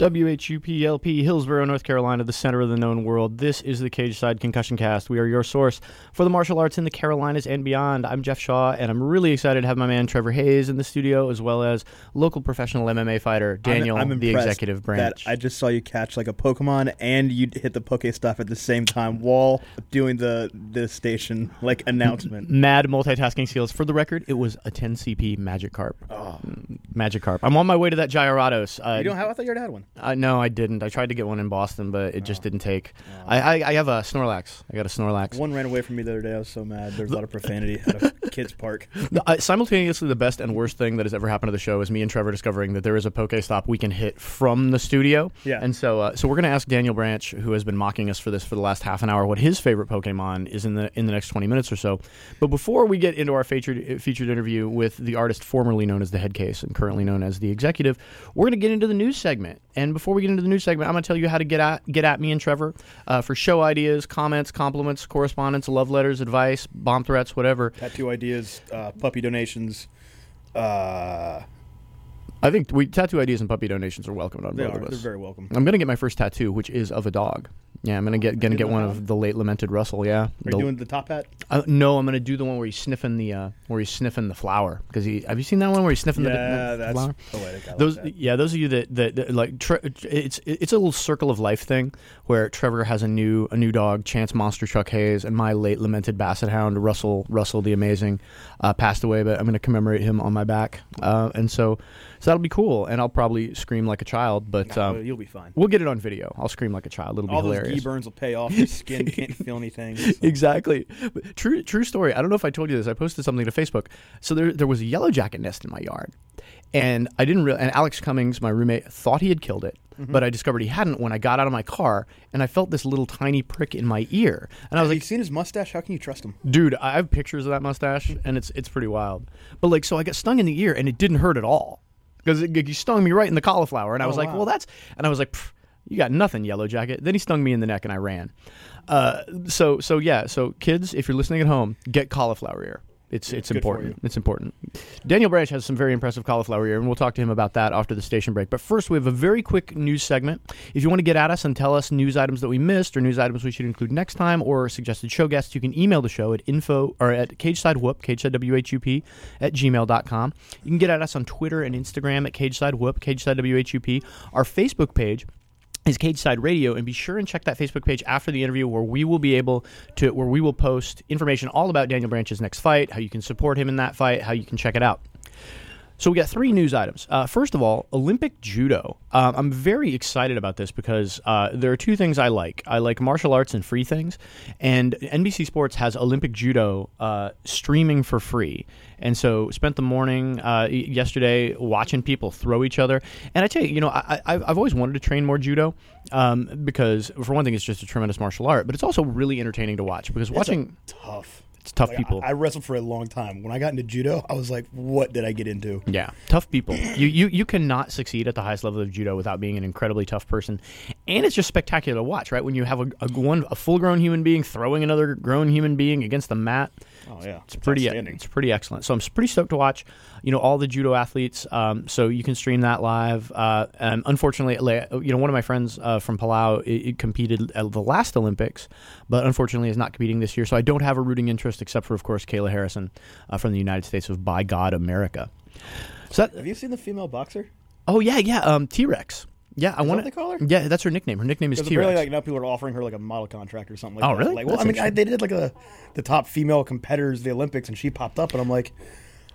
WHUPLP, Hillsborough, North Carolina, the center of the known world. This is the Cage Side Concussion Cast. We are your source for the martial arts in the Carolinas and beyond. I'm Jeff Shaw, and I'm really excited to have my man Trevor Hayes in the studio, as well as local professional MMA fighter Daniel, I'm, I'm the executive branch. That I just saw you catch like a Pokemon and you hit the Pokestop at the same time while doing the the station like announcement. Mad multitasking skills. For the record, it was a 10 CP Magikarp. Oh. Magikarp. I'm on my way to that Gyarados. Uh, you don't have? I thought you already had one. Uh, no, I didn't. I tried to get one in Boston, but it just didn't take. I, I I have a Snorlax. I got a Snorlax. One ran away from me the other day. I was so mad. There's a lot of profanity at a kids park. The- uh, simultaneously, the best and worst thing that has ever happened to the show is me and Trevor discovering that there is a Pokestop we can hit from the studio. Yeah. And so, uh, so we're going to ask Daniel Branch, who has been mocking us for this for the last half an hour, what his favorite Pokemon is in the in the next twenty minutes or so. But before we get into our featured featured interview with the artist formerly known as the Headcase and currently known as the Executive, we're going to get into the news segment. And before we get into the news segment, I'm going to tell you how to get at get at me and Trevor uh, for show ideas, comments, compliments, correspondence, love letters, advice, bomb threats, whatever. Tattoo ideas, uh, puppy donations. Uh, I think we tattoo ideas and puppy donations are welcomed on they both are. of They're us. very welcome. I'm gonna get my first tattoo, which is of a dog. Yeah, I'm gonna get gonna get one of the late lamented Russell. Yeah, Are The- you doing the top hat? uh, no, I'm gonna do the one where he's sniffing the uh, where he's sniffing the flower because he. Have you seen that one where he's sniffing the, Yeah, the that's flower? poetic. Like Those, that. yeah, those of you that, that, that like, tre- it's it's a little circle of life thing where Trevor has a new a new dog, Chance Monster Truck Hayes, and my late lamented Basset Hound Russell Russell the Amazing, uh, passed away. But I'm going to commemorate him on my back, uh, and so so that'll be cool. And I'll probably scream like a child, but Nah, um, you'll be fine. we'll get it on video. I'll scream like a child. It'll be All those hilarious. gee burns will pay off. Your skin can't feel anything. so- Exactly. But true true story. I don't know if I told you this. I posted something to Facebook. So there there was a yellow jacket nest in my yard. And I didn't real and Alex Cummings, my roommate, thought he had killed it. Mm-hmm. But I discovered he hadn't when I got out of my car and I felt this little tiny prick in my ear. And I was Have like, you seen his mustache? How can you trust him? dude, I have pictures of that mustache and it's it's pretty wild. But like so I got stung in the ear and it didn't hurt at all. Because he stung me right in the cauliflower and I was like, wow. well that's and I was like, you got nothing, yellow jacket. Then he stung me in the neck and I ran. Uh, so so yeah, so kids, if you're listening at home, get cauliflower ear. It's it's good important. It's important. Daniel Branch has some very impressive cauliflower ear, and we'll talk to him about that after the station break. But first, we have a very quick news segment. If you want to get at us and tell us news items that we missed or news items we should include next time or suggested show guests, you can email the show at info or at cagesidewhoop, cagesidewhup at gmail.com. You can get at us on Twitter and Instagram at cagesidewhoop, cagesidewhup. Our Facebook page is Cage Side Radio, and be sure and check that Facebook page after the interview, where we will be able to, where we will post information all about Daniel Branch's next fight, how you can support him in that fight, how you can check it out. So we got three news items. Uh, first of all, Olympic judo. Um, I'm very excited about this because uh, there are two things I like. I like martial arts and free things, and NBC Sports has Olympic judo uh, streaming for free. And so spent the morning uh, yesterday watching people throw each other. And I tell you, you know, I, I, I've always wanted to train more judo um, because, for one thing, it's just a tremendous martial art, but it's also really entertaining to watch because watching Tough. It's tough Like, people. I, I wrestled for a long time. When I got into judo, I was like, "What did I get into?" Yeah, tough people. you, you you cannot succeed at the highest level of judo without being an incredibly tough person, and it's just spectacular to watch. Right when you have a, a one a full grown human being throwing another grown human being against the mat, Oh yeah, it's pretty it's pretty excellent. So I'm pretty stoked to watch. You know all the judo athletes. Um, so you can stream that live. Uh, and unfortunately, you know one of my friends uh, from Palau it, it competed at the last Olympics, but unfortunately is not competing this year. So I don't have a rooting interest except for of course Kayla Harrison uh, from the United States of By God America. So that, Have you seen the female boxer? Oh yeah, yeah. Um, T Rex. Yeah, I want they call her? Yeah, that's her nickname. Her nickname is T Rex. like now, people are offering her like a model contract or something like Oh, that. really? Like, well, That's I mean, I, they did like a the top female competitors, of the Olympics, and she popped up, and I'm like,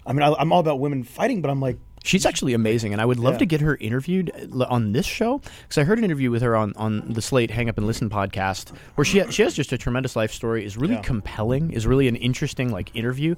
I mean, I, I'm all about women fighting, but I'm like, She's actually amazing, and I would love Yeah. to get her interviewed uh, on this show because I heard an interview with her on, on the Slate Hang Up and Listen podcast, where she she has just a tremendous life story. is really Yeah. compelling. is really an interesting like interview,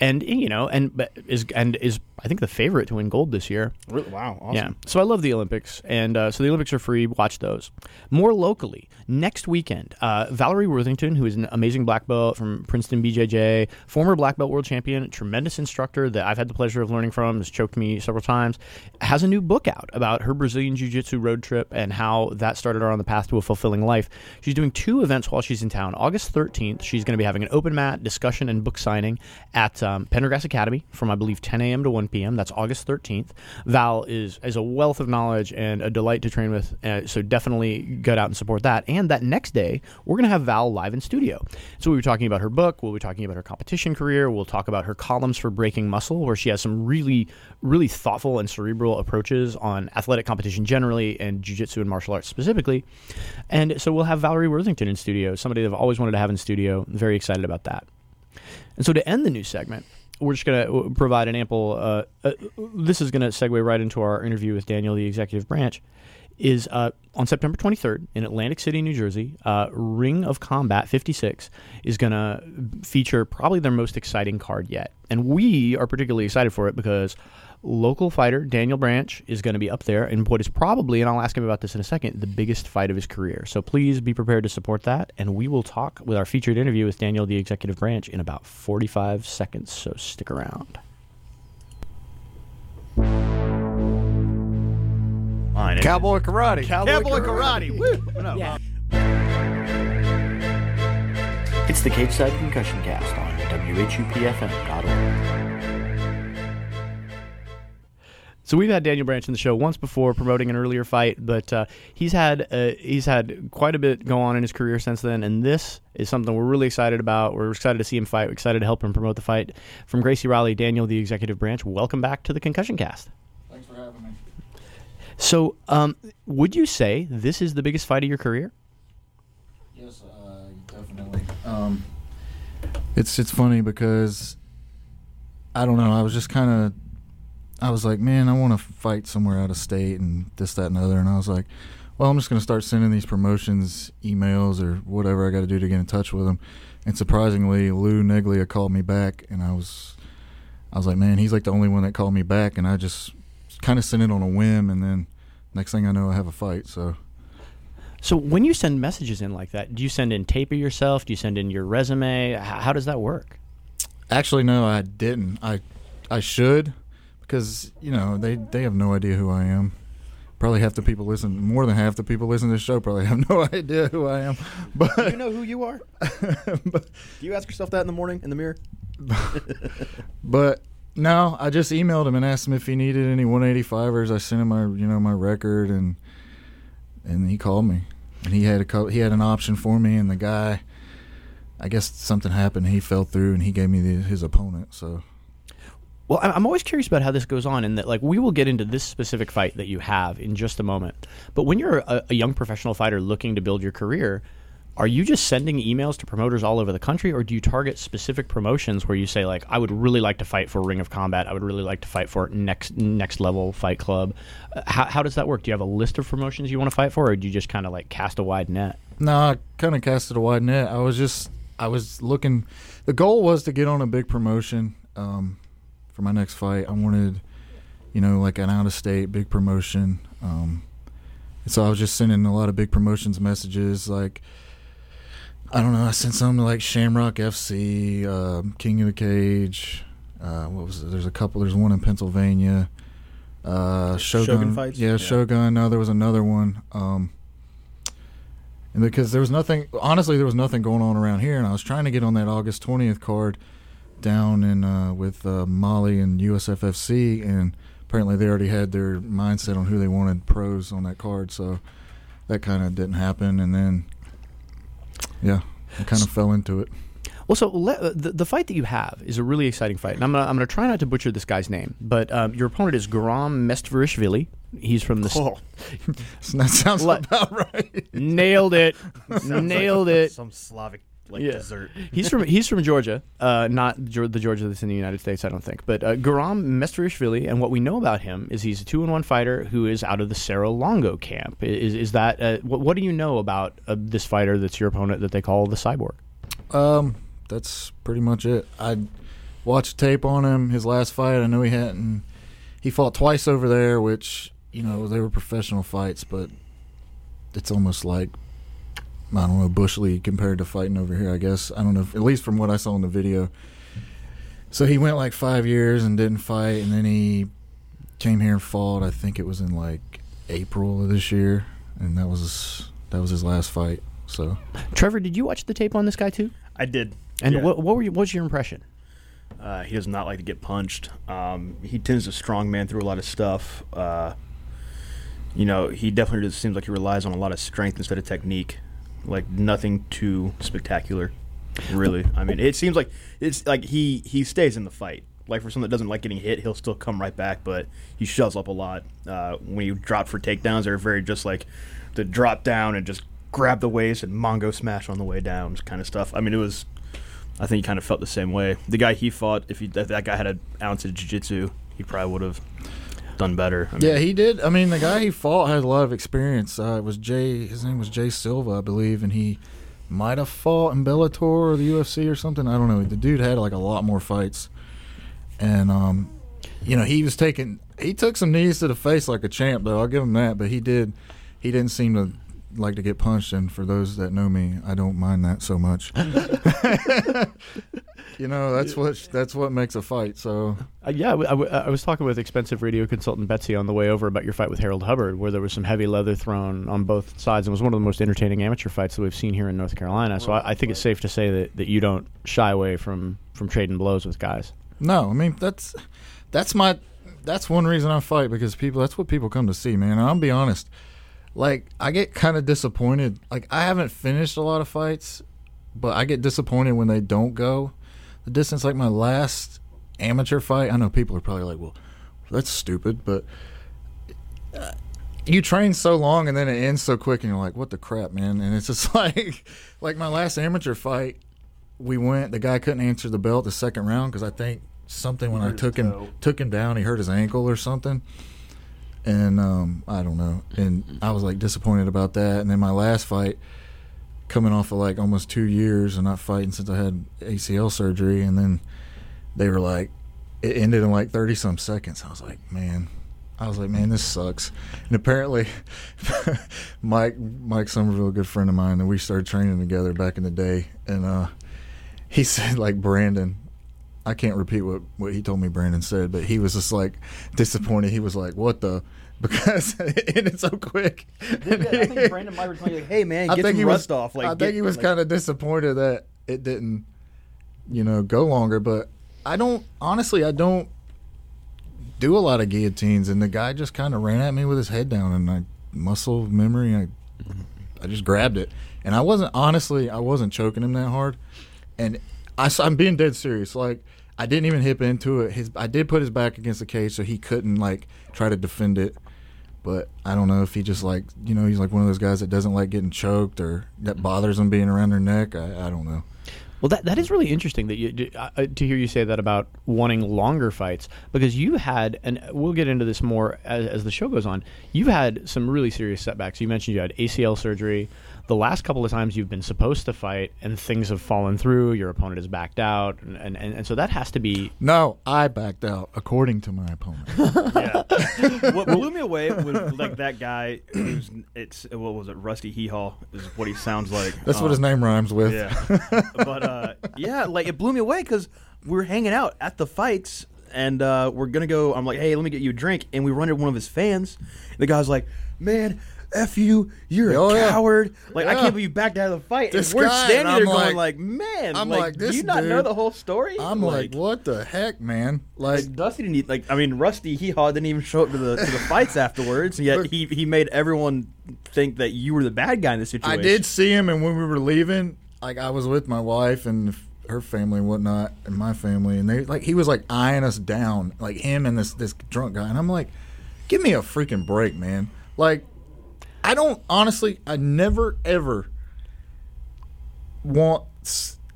and you know, and but is and is I think the favorite to win gold this year. Really? Wow. Awesome. Yeah. So I love the Olympics, and uh, so the Olympics are free. Watch those. More locally, next weekend, uh, Valerie Worthington, who is an amazing black belt from Princeton BJJ, former black belt world champion, tremendous instructor that I've had the pleasure of learning from, has choked me several times, has a new book out about her Brazilian Jiu Jitsu road trip and how that started her on the path to a fulfilling life. She's doing two events while she's in town. August 13th, she's going to be having an open mat discussion and book signing at um, Pendergrass Academy from I believe 10 a.m. to 1 p.m. That's August 13th. Val is is a wealth of knowledge and a delight to train with, uh, so definitely get out and support that. And that next day, we're going to have Val live in studio. So we'll be talking about her book, we'll be talking about her competition career, we'll talk about her columns for Breaking Muscle, where she has some really, really thoughtful and cerebral approaches on athletic competition generally and jiu-jitsu and martial arts specifically. And so we'll have Valerie Worthington in studio, somebody I've always wanted to have in studio. I'm Very excited about that. And so to end the new segment, we're just going to provide an ample. Uh, uh, this is going to segue right into our interview with Daniel, the executive branch. Is uh, on September 23rd in Atlantic City, New Jersey. Uh, Ring of Combat 56 is going to feature probably their most exciting card yet, and we are particularly excited for it because local fighter Daniel Branch is going to be up there in what is probably, and I'll ask him about this in a second, the biggest fight of his career. So please be prepared to support that, and we will talk with our featured interview with Daniel, the executive branch, in about 45 seconds. So stick around. Fine. Cowboy karate. Cowboy, karate. Woo! No. It's the Cage Side Concussion Cast on WHUPFM.org. So we've had Daniel Branch in the show once before, promoting an earlier fight, but uh, he's had uh, he's had quite a bit go on in his career since then, and this is something we're really excited about. We're excited to see him fight. We're excited to help him promote the fight. From Gracie Raleigh, Daniel, the executive branch. Welcome back to the Concussion Cast. Thanks for having me. So, um, would you say this is the biggest fight of your career? Yes, uh, definitely. Um, it's it's funny because I don't know. I was just kind of I was like, man, I want to fight somewhere out of state and this, that, and the other. And I was like, well, I'm just going to start sending these promotions emails or whatever I got to do to get in touch with them. And surprisingly, Lou Neglia called me back, and I was I was like, man, he's like the only one that called me back, and I just kind of sent it on a whim, and then next thing I know, I have a fight. So. So, when you send messages in like that, do you send in tape of yourself? Do you send in your resume? How does that work? Actually, no, I didn't. I I should because you know they they have no idea who I am. Probably half the people listen, more than half the people listen to the show probably have no idea who I am. But Do you know who you are? but, Do you ask yourself that in the morning in the mirror? but no, I just emailed him and asked him if he needed any 185ers. I sent him my you know my record and and he called me and he had a co- he had an option for me and the guy. I guess something happened. He fell through, and he gave me the, his opponent. So Well, I'm always curious about how this goes on, and that like we will get into this specific fight that you have in just a moment. But when you're a, a young professional fighter looking to build your career, are you just sending emails to promoters all over the country, or do you target specific promotions where you say like, I would really like to fight for Ring of Combat, I would really like to fight for next next level Fight Club? Uh, how how does that work? Do you have a list of promotions you want to fight for, or do you just kind of like cast a wide net? No, I kind of casted a wide net. I was just, I was looking. The goal was to get on a big promotion um, for my next fight. I wanted, you know, like an out of state big promotion. Um, and so I was just sending a lot of big promotions messages. Like, I don't know, I sent some to like Shamrock FC, um, King of the Cage. Uh, what was it? There's a couple. There's one in Pennsylvania. Uh, Shogun, Shogun fights? Yeah, Yeah. Shogun. No, there was another one. Um, and because there was nothing, honestly, there was nothing going on around here, and I was trying to get on that August 20th card down in uh, with uh, Mali and USFFC, and apparently they already had their mindset on who they wanted pros on that card, so that kind of didn't happen, and then yeah, I kind of fell into it. Well, so le- uh, the, the fight that you have is a really exciting fight, and I'm gonna I'm gonna try not to butcher this guy's name, but um, your opponent is Garam Mestverishvili. He's from the s- Oh, So that sounds Let- about right. nailed it, nailed it. Some Slavic like Yeah. dessert. He's from he's from Georgia, uh, not Geor- the Georgia that's in the United States, I don't think. But uh, Garam Mestarishvili, and what we know about him is he's a two and one fighter who is out of the Serra Longo camp. Is is that uh, what, what do you know about uh, this fighter that's your opponent that they call the Cyborg? Um, that's pretty much it. I watched tape on him. His last fight, I know he hadn't. He fought twice over there, which you know they were professional fights, but it's almost like I don't know bush league compared to fighting over here. I guess I don't know. If, at least from what I saw in the video. So he went like five years and didn't fight, and then he came here and fought. I think it was in like April of this year, and that was that was his last fight. So Trevor, did you watch the tape on this guy too? I did. And Yeah. what what were you, what's your impression? Uh, he does not like to get punched. Um, he tends to strong man through a lot of stuff. Uh, you know, he definitely just seems like he relies on a lot of strength instead of technique. Like nothing too spectacular, really. I mean, it seems like it's like he he stays in the fight. Like for someone that doesn't like getting hit, he'll still come right back, but he shoves up a lot. Uh, when you drop for takedowns, they're very just like to drop down and just grab the waist and mongo smash on the way down kind of stuff. I mean, it was I think he kind of felt the same way. The guy he fought, if, he, if that guy had an ounce of jiu-jitsu, he probably would have done better. I mean, Yeah, he did. I mean, the guy he fought had a lot of experience. Uh, it was Jay. His name was Jay Silva, I believe, and he might have fought in Bellator or the UFC or something. I don't know. The dude had like a lot more fights, and um, you know, he was taking. He took some knees to the face like a champ, though. I'll give him that. But he did. He didn't seem to like to get punched. And for those that know me, I don't mind that so much. you know, that's what that's what makes a fight. So Uh, yeah, I, w- I was talking with expensive radio consultant Betsy on the way over about your fight with Harold Hubbard, where there was some heavy leather thrown on both sides, and was one of the most entertaining amateur fights that we've seen here in North Carolina. So I, I think it's safe to say that, that you don't shy away from, from trading blows with guys. No, I mean that's that's my that's one reason I fight because people that's what people come to see, man. And I'll be honest, like I get kind of disappointed. Like I haven't finished a lot of fights, but I get disappointed when they don't go the distance. Like my last amateur fight, I know people are probably like, "Well, that's stupid," but uh, you train so long and then it ends so quick, and you're like, "What the crap, man?" And it's just like, like my last amateur fight we went. The guy couldn't answer the bell the second round because I think something when I took him toe. took him down, he hurt his ankle or something. And um, I don't know. And I was like disappointed about that. And then my last fight, coming off of like almost two years and not fighting since I had ACL surgery, and then they were like, it ended in like thirty some seconds. I was like, man. I was like, man, this sucks. And apparently, Mike Mike Somerville, a good friend of mine, and we started training together back in the day. And uh, he said like Brandon. I can't repeat what, what he told me Brandon said, but he was just like disappointed. He was like, "What the?" Because it ended so quick. Did, I think Brandon might was like, "Hey man, I get think some he rust was, off." Like, I get- think he was like- kind of disappointed that it didn't, you know, go longer. But I don't honestly, I don't do a lot of guillotines, and the guy just kind of ran at me with his head down, and I muscle memory, I, I just grabbed it, and I wasn't honestly, I wasn't choking him that hard, and I, am being dead serious, like. I didn't even hip into it. His I did put his back against the cage so he couldn't like try to defend it. But I don't know if he just like you know he's like one of those guys that doesn't like getting choked or that bothers him being around their neck. I, I don't know. Well, that that is really interesting that you uh, to hear you say that about wanting longer fights because you had, and we'll get into this more as, as the show goes on. You've had some really serious setbacks. You mentioned you had ACL surgery. The last couple of times you've been supposed to fight and things have fallen through. Your opponent has backed out, and and, and, and so that has to be. No, I backed out according to my opponent. Yeah. what blew me away was like that guy. Who's it's what was it? Rusty Hee Haw is what he sounds like. That's what Um, his name rhymes with. Yeah, but uh, yeah, like it blew me away because we were hanging out at the fights, and uh, we're gonna go. I'm like, hey, let me get you a drink, and we run into one of his fans. The guy's like, man. F you, you're Oh, a yeah. coward. Like I can't believe you backed out of the fight. This and we're guy, standing and there I'm going like- like, man, I'm like, like, do you not know the whole story? I'm like, what the heck, man? Like, like Dusty didn't eat, like I mean Rusty Hee Haw didn't even show up to the to the fights afterwards. Yet he he made everyone think that you were the bad guy in the situation. I did see him, and when we were leaving, like I was with my wife and her family and whatnot, and my family, and they like he was like eyeing us down, like him and this this drunk guy, and I'm like, give me a freaking break, man. Like, I don't honestly, I never ever want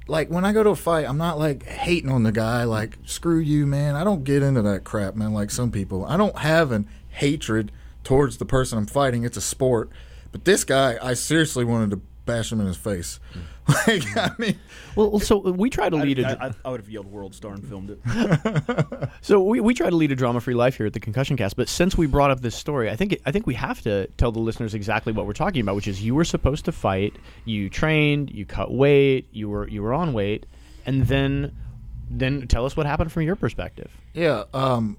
like when I go to a fight, I'm not like hating on the guy. Like screw you, man. I don't get into that crap, man. Like some people, I don't have an hatred towards the person I'm fighting. It's a sport. But this guy, I seriously wanted to bash him in his face. Like I mean, Well, so we try to lead a I, I, I would have yelled World Star and filmed it. so we, we try to lead a drama free life here at the Concussion Cast. But since we brought up this story, I think it, I think we have to tell the listeners exactly what we're talking about, which is you were supposed to fight, you trained, you cut weight, you were you were on weight, and then then tell us what happened from your perspective. Yeah, um,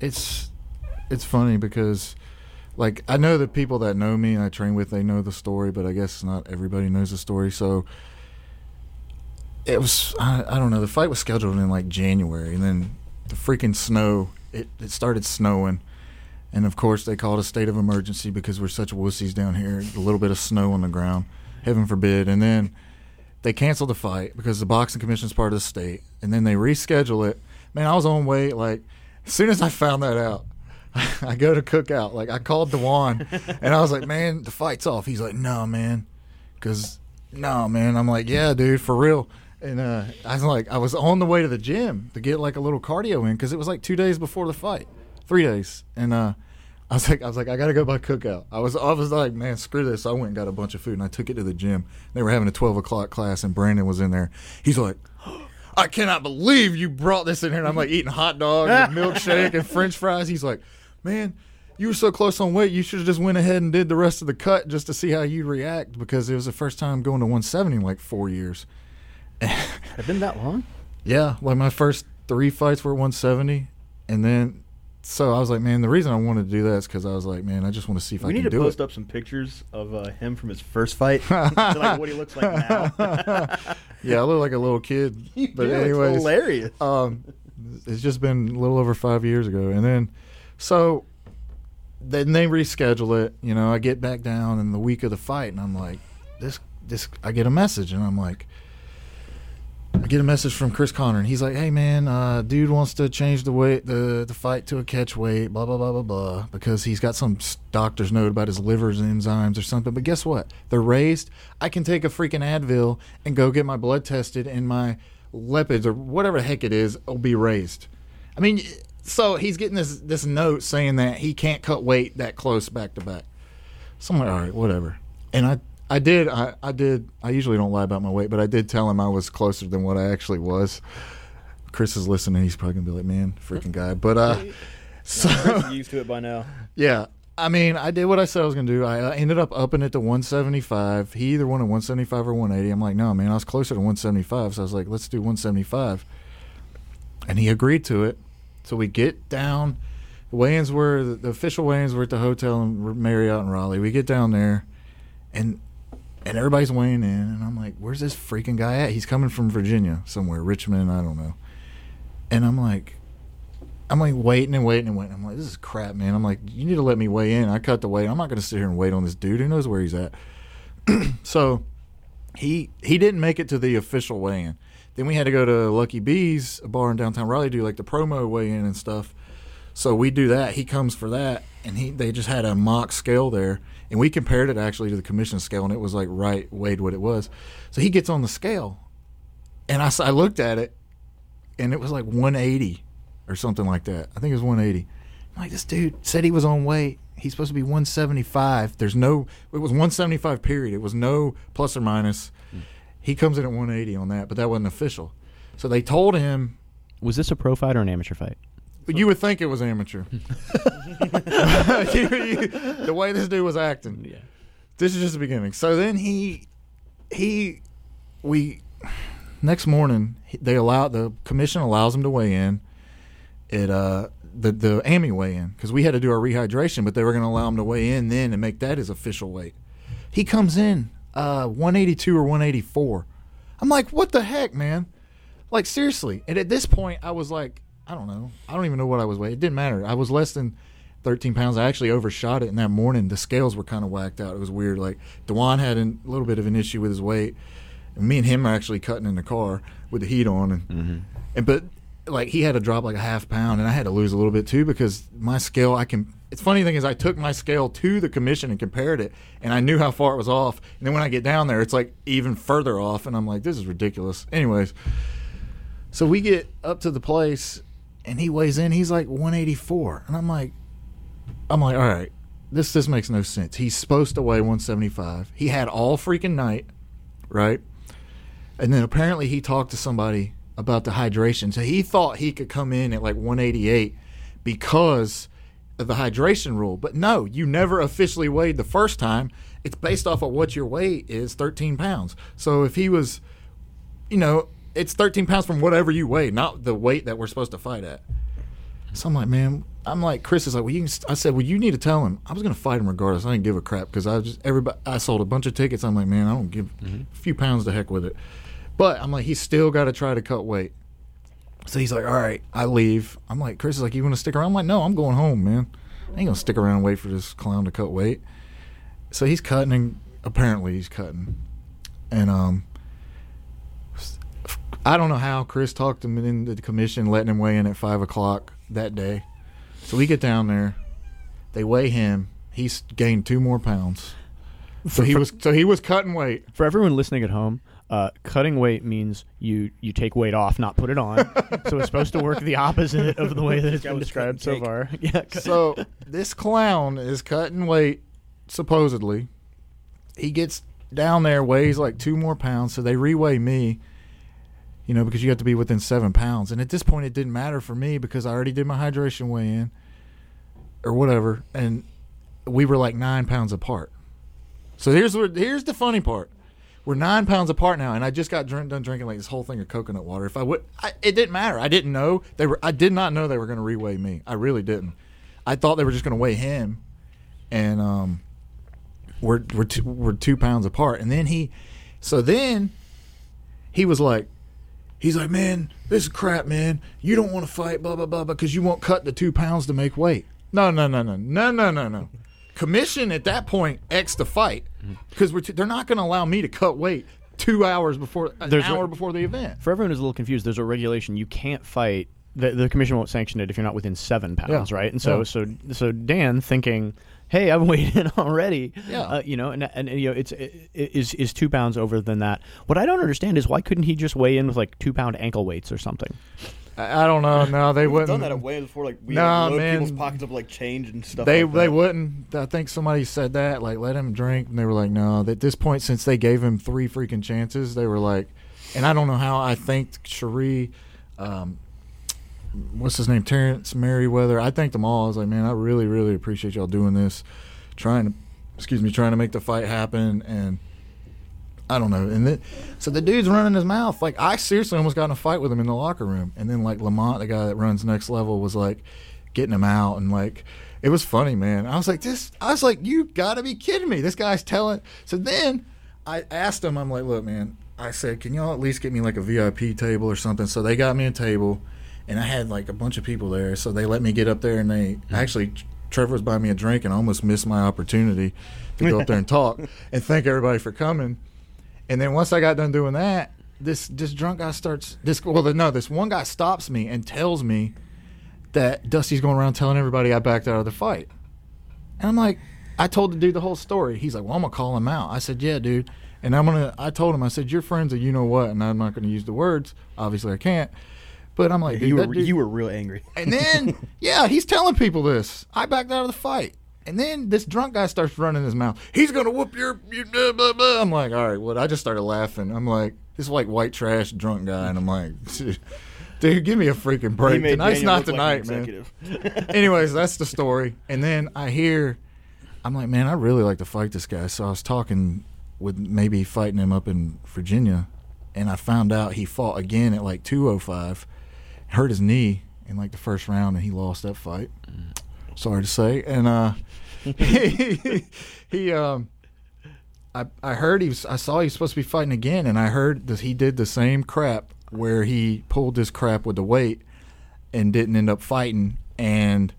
it's it's funny because like I know the people that know me and I train with, they know the story, but I guess not everybody knows the story. So it was I, I don't know. The fight was scheduled in like January, and then the freaking snow. It it started snowing, and of course they called a state of emergency because we're such wussies down here. A little bit of snow on the ground, heaven forbid, and then they canceled the fight because the boxing commission is part of the state, and then they reschedule it. Man, I was on weight. Like as soon as I found that out, I go to cookout. Like I called Dewan, and I was like, "Man, the fight's off." He's like, "No, man," because no, man. I'm like, "Yeah, dude, for real." And uh, I was like, I was on the way to the gym to get like a little cardio in because it was like two days before the fight, three days, and uh, I was like, I was like, I gotta go by cookout. I was, I was like, man, screw this. I went and got a bunch of food and I took it to the gym. They were having a twelve o'clock class and Brandon was in there. He's like, I cannot believe you brought this in here. And I'm like eating hot dogs and milkshake and French fries. He's like, man, you were so close on weight. You should have just went ahead and did the rest of the cut just to see how you'd react because it was the first time going to 170 in like four years. Had been that long? Yeah, like my first three fights were 170, and then so I was like, man, the reason I wanted to do that is because I was like, man, I just want to see if We I need to post it. up some pictures of uh, him from his first fight, like what he looks like now. Yeah, I look like a little kid, but Yeah, it's anyways, hilarious. um, it's just been a little over five years ago, and then so then they reschedule it. You know, I get back down in the week of the fight, and I'm like, this, this. I get a message, and I'm like, I get a message from Chris Connor, and he's like, "Hey man, uh, dude wants to change the weight, the the fight to a catch weight, blah blah blah blah blah, because he's got some doctor's note about his liver's enzymes or something. But guess what? They're raised. I can take a freaking Advil and go get my blood tested, and my lipids or whatever the heck it is will be raised. I mean, so he's getting this this note saying that he can't cut weight that close back to back. So I'm like, all right, whatever. And I I did I, I did I usually don't lie about my weight, but I did tell him I was closer than what I actually was. Chris is listening. He's probably gonna be like, man, freaking guy. But uh, so used to it by now. yeah, I mean, I did what I said I was gonna do. I uh, ended up upping it to 175. He either wanted 175 or 180. I'm like, no, man, I was closer to 175, so I was like, let's do 175. And he agreed to it. So we get down. The weigh-ins were the, official weigh-ins were at the hotel in Marriott in Raleigh. We get down there, and and everybody's weighing in, and I'm like, where's this freaking guy at? He's coming from Virginia somewhere, Richmond, I don't know. And I'm like, I'm like waiting and waiting and waiting. I'm like, this is crap, man. I'm like, you need to let me weigh in. I cut the weight. I'm not going to sit here and wait on this dude. Who knows where he's at? so he he didn't make it to the official weigh-in. Then we had to go to Lucky Bees, a bar in downtown Raleigh, do like the promo weigh-in and stuff. So we do that. He comes for that, and he they just had a mock scale there, and we compared it actually to the commission scale, and it was like right weighed what it was. So he gets on the scale, and I looked at it, and it was like 180 or something like that. I think it was 180. I'm like, this dude said he was on weight. He's supposed to be 175. There's no, it was 175 period. It was no plus or minus. Hmm. He comes in at 180 on that, but that wasn't official. So they told him, Was this a pro fight or an amateur fight? you would think it was amateur. You- you- the way this dude was acting. Yeah. This is just the beginning. So then he, he, we, next morning they allow the commission allows him to weigh in. It uh the the AMI weigh in because we had to do our rehydration, but they were going to allow him to weigh in then and make that his official weight. He comes in uh 182 or 184. I'm like, what the heck, man? Like seriously. And at this point, I was like, I don't know. I don't even know what I was weighing. It didn't matter. I was less than 13 pounds. I actually overshot it in that morning. The scales were kind of whacked out. It was weird. Like Dewan had a little bit of an issue with his weight. And me and him are actually cutting in the car with the heat on, and and but like he had to drop like a half pound, and I had to lose a little bit too because my scale I can it's funny thing is I took my scale to the commission and compared it, and I knew how far it was off. And then when I get down there, it's like even further off, and I'm like, this is ridiculous. Anyways, so we get up to the place, and he weighs in. He's like 184, and I'm like, I'm like, all right, this this makes no sense. He's supposed to weigh 175. He had all freaking night, right? And then apparently he talked to somebody about the hydration. So he thought he could come in at like 188 because the hydration rule. But no, you never officially weighed the first time. It's based off of what your weight is 13 pounds. So if he was, you know, it's 13 pounds from whatever you weigh, not the weight that we're supposed to fight at. So I'm like, man, I'm like, Chris is like, well, you can, I said, well, you need to tell him. I was going to fight him regardless. I didn't give a crap because I just, everybody, I sold a bunch of tickets. I'm like, man, I don't give mm-hmm. a few pounds to heck with it. But I'm like, he's still got to try to cut weight. So he's like, all right, I leave. I'm like, Chris is like, you want to stick around? I'm like, no, I'm going home, man. I ain't going to stick around and wait for this clown to cut weight. So he's cutting, and apparently he's cutting. And, um, I don't know how Chris talked him into the commission, letting him weigh in at five o'clock that day. So we get down there, they weigh him. He's gained two more pounds. So he was so he was cutting weight. For everyone listening at home, uh, cutting weight means you you take weight off, not put it on. so it's supposed to work the opposite of the way that it's been described so far. Yeah. cut- So this clown is cutting weight, supposedly. He gets down there, weighs like two more pounds, so they reweigh me. You know, because you have to be within seven pounds. And at this point, it didn't matter for me because I already did my hydration weigh in or whatever. And we were like nine pounds apart. So here's what here's the funny part. We're nine pounds apart now, and I just got drink, done drinking like this whole thing of coconut water. If I would, I, it didn't matter. I didn't know they were. I did not know they were going to reweigh me. I really didn't. I thought they were just going to weigh him, and um, we're we're two, we're two pounds apart. And then he, so then he was like, he's like, man, this is crap, man. You don't want to fight, blah blah blah, because you won't cut the two pounds to make weight. No, no, no, no, no, no, no, no. Commission at that point X the fight because we're t- they're not going to allow me to cut weight two hours before an There's a- hour before the event. For everyone who's a little confused, there's a regulation you can't fight. The, the commission won't sanction it if you're not within seven pounds, Yeah. right? And so, Yeah. so, so Dan thinking, "Hey, I've weighed in already." Yeah. uh, you know, and, and you know, it's it, is is two pounds over than that. What I don't understand is why couldn't he just weigh in with like two pound ankle weights or something? I, don't know. No, they wouldn't. done that at way before. Like we Nah, load man. people's pockets of like change and stuff. They like they wouldn't. I think somebody said that like let him drink, and they were like, no. At this point, since they gave him three freaking chances, they were like, and I don't know how. I thanked Cherie, um, what's his name, Terrence Merriweather. I thanked them all. I was like, man, I really really appreciate y'all doing this, trying to, excuse me, trying to make the fight happen, and I don't know. And then, so the dude's running his mouth. Like I seriously almost got in a fight with him in the locker room. And then like Lamont, the guy that runs next level, was like getting him out and like it was funny, man. I was like, this. I was like, you got to be kidding me. This guy's telling. So then I asked him. I'm like, look, man. I said, can y'all at least get me like a VIP table or something? So they got me a table, and I had like a bunch of people there. So they let me get up there, and they mm-hmm. actually. Trevor was buying me a drink, and I almost missed my opportunity to go up there and talk and thank everybody for coming. And then once I got done doing that, this this drunk guy starts this well no this one guy stops me and tells me that Dusty's going around telling everybody I backed out of the fight. And I'm like, I told the dude the whole story. He's like, well, I'm gonna call him out. I said, yeah, dude. And I'm gonna. I told him, I said, your friends are you know what, and I'm not gonna use the words. Obviously, I can't. But I'm like, dude, You were dude- you were real angry. and then, yeah, he's telling people this. I backed out of the fight. And then this drunk guy starts running his mouth. He's gonna whoop your, your blah, blah, blah. I'm like, all right, what? I just started laughing. I'm like, this like white trash drunk guy, and I'm like, dude, give me a freaking break. Tonight's Daniel not look like tonight, an man. Anyways, that's the story. And then I hear, I'm like, man, I really like to fight this guy. So I was talking with maybe fighting him up in Virginia, and I found out he fought again at like 205, hurt his knee in like the first round, and he lost that fight. Mm. Sorry to say. And uh, he, he um. I, I heard he was I saw he was supposed to be fighting again and I heard that he did the same crap where he pulled this crap with the weight and didn't end up fighting and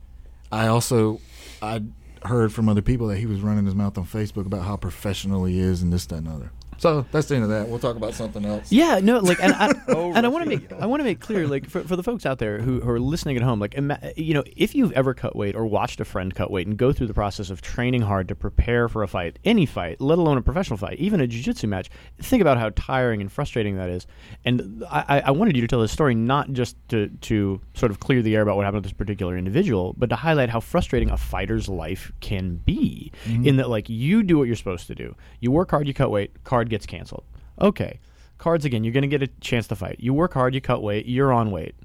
I also I heard from other people that he was running his mouth on Facebook about how professional he is and this that and other. So that's the end of that. We'll talk about something else. Yeah, no, like, and I, Oh, and I want to make I want to make clear, like, for, for the folks out there who, who are listening at home, like, ima- you know, if you've ever cut weight or watched a friend cut weight and go through the process of training hard to prepare for a fight, any fight, let alone a professional fight, even a jiu-jitsu match, think about how tiring and frustrating that is. And I, I- wanted you to tell this story not just to to sort of clear the air about what happened to this particular individual, but to highlight how frustrating a fighter's life can be. Mm-hmm. In that, like, you do what you're supposed to do, you work hard, you cut weight, card gets canceled. Okay. Cards again, you're going to get a chance to fight. You work hard, you cut weight, you're on weight.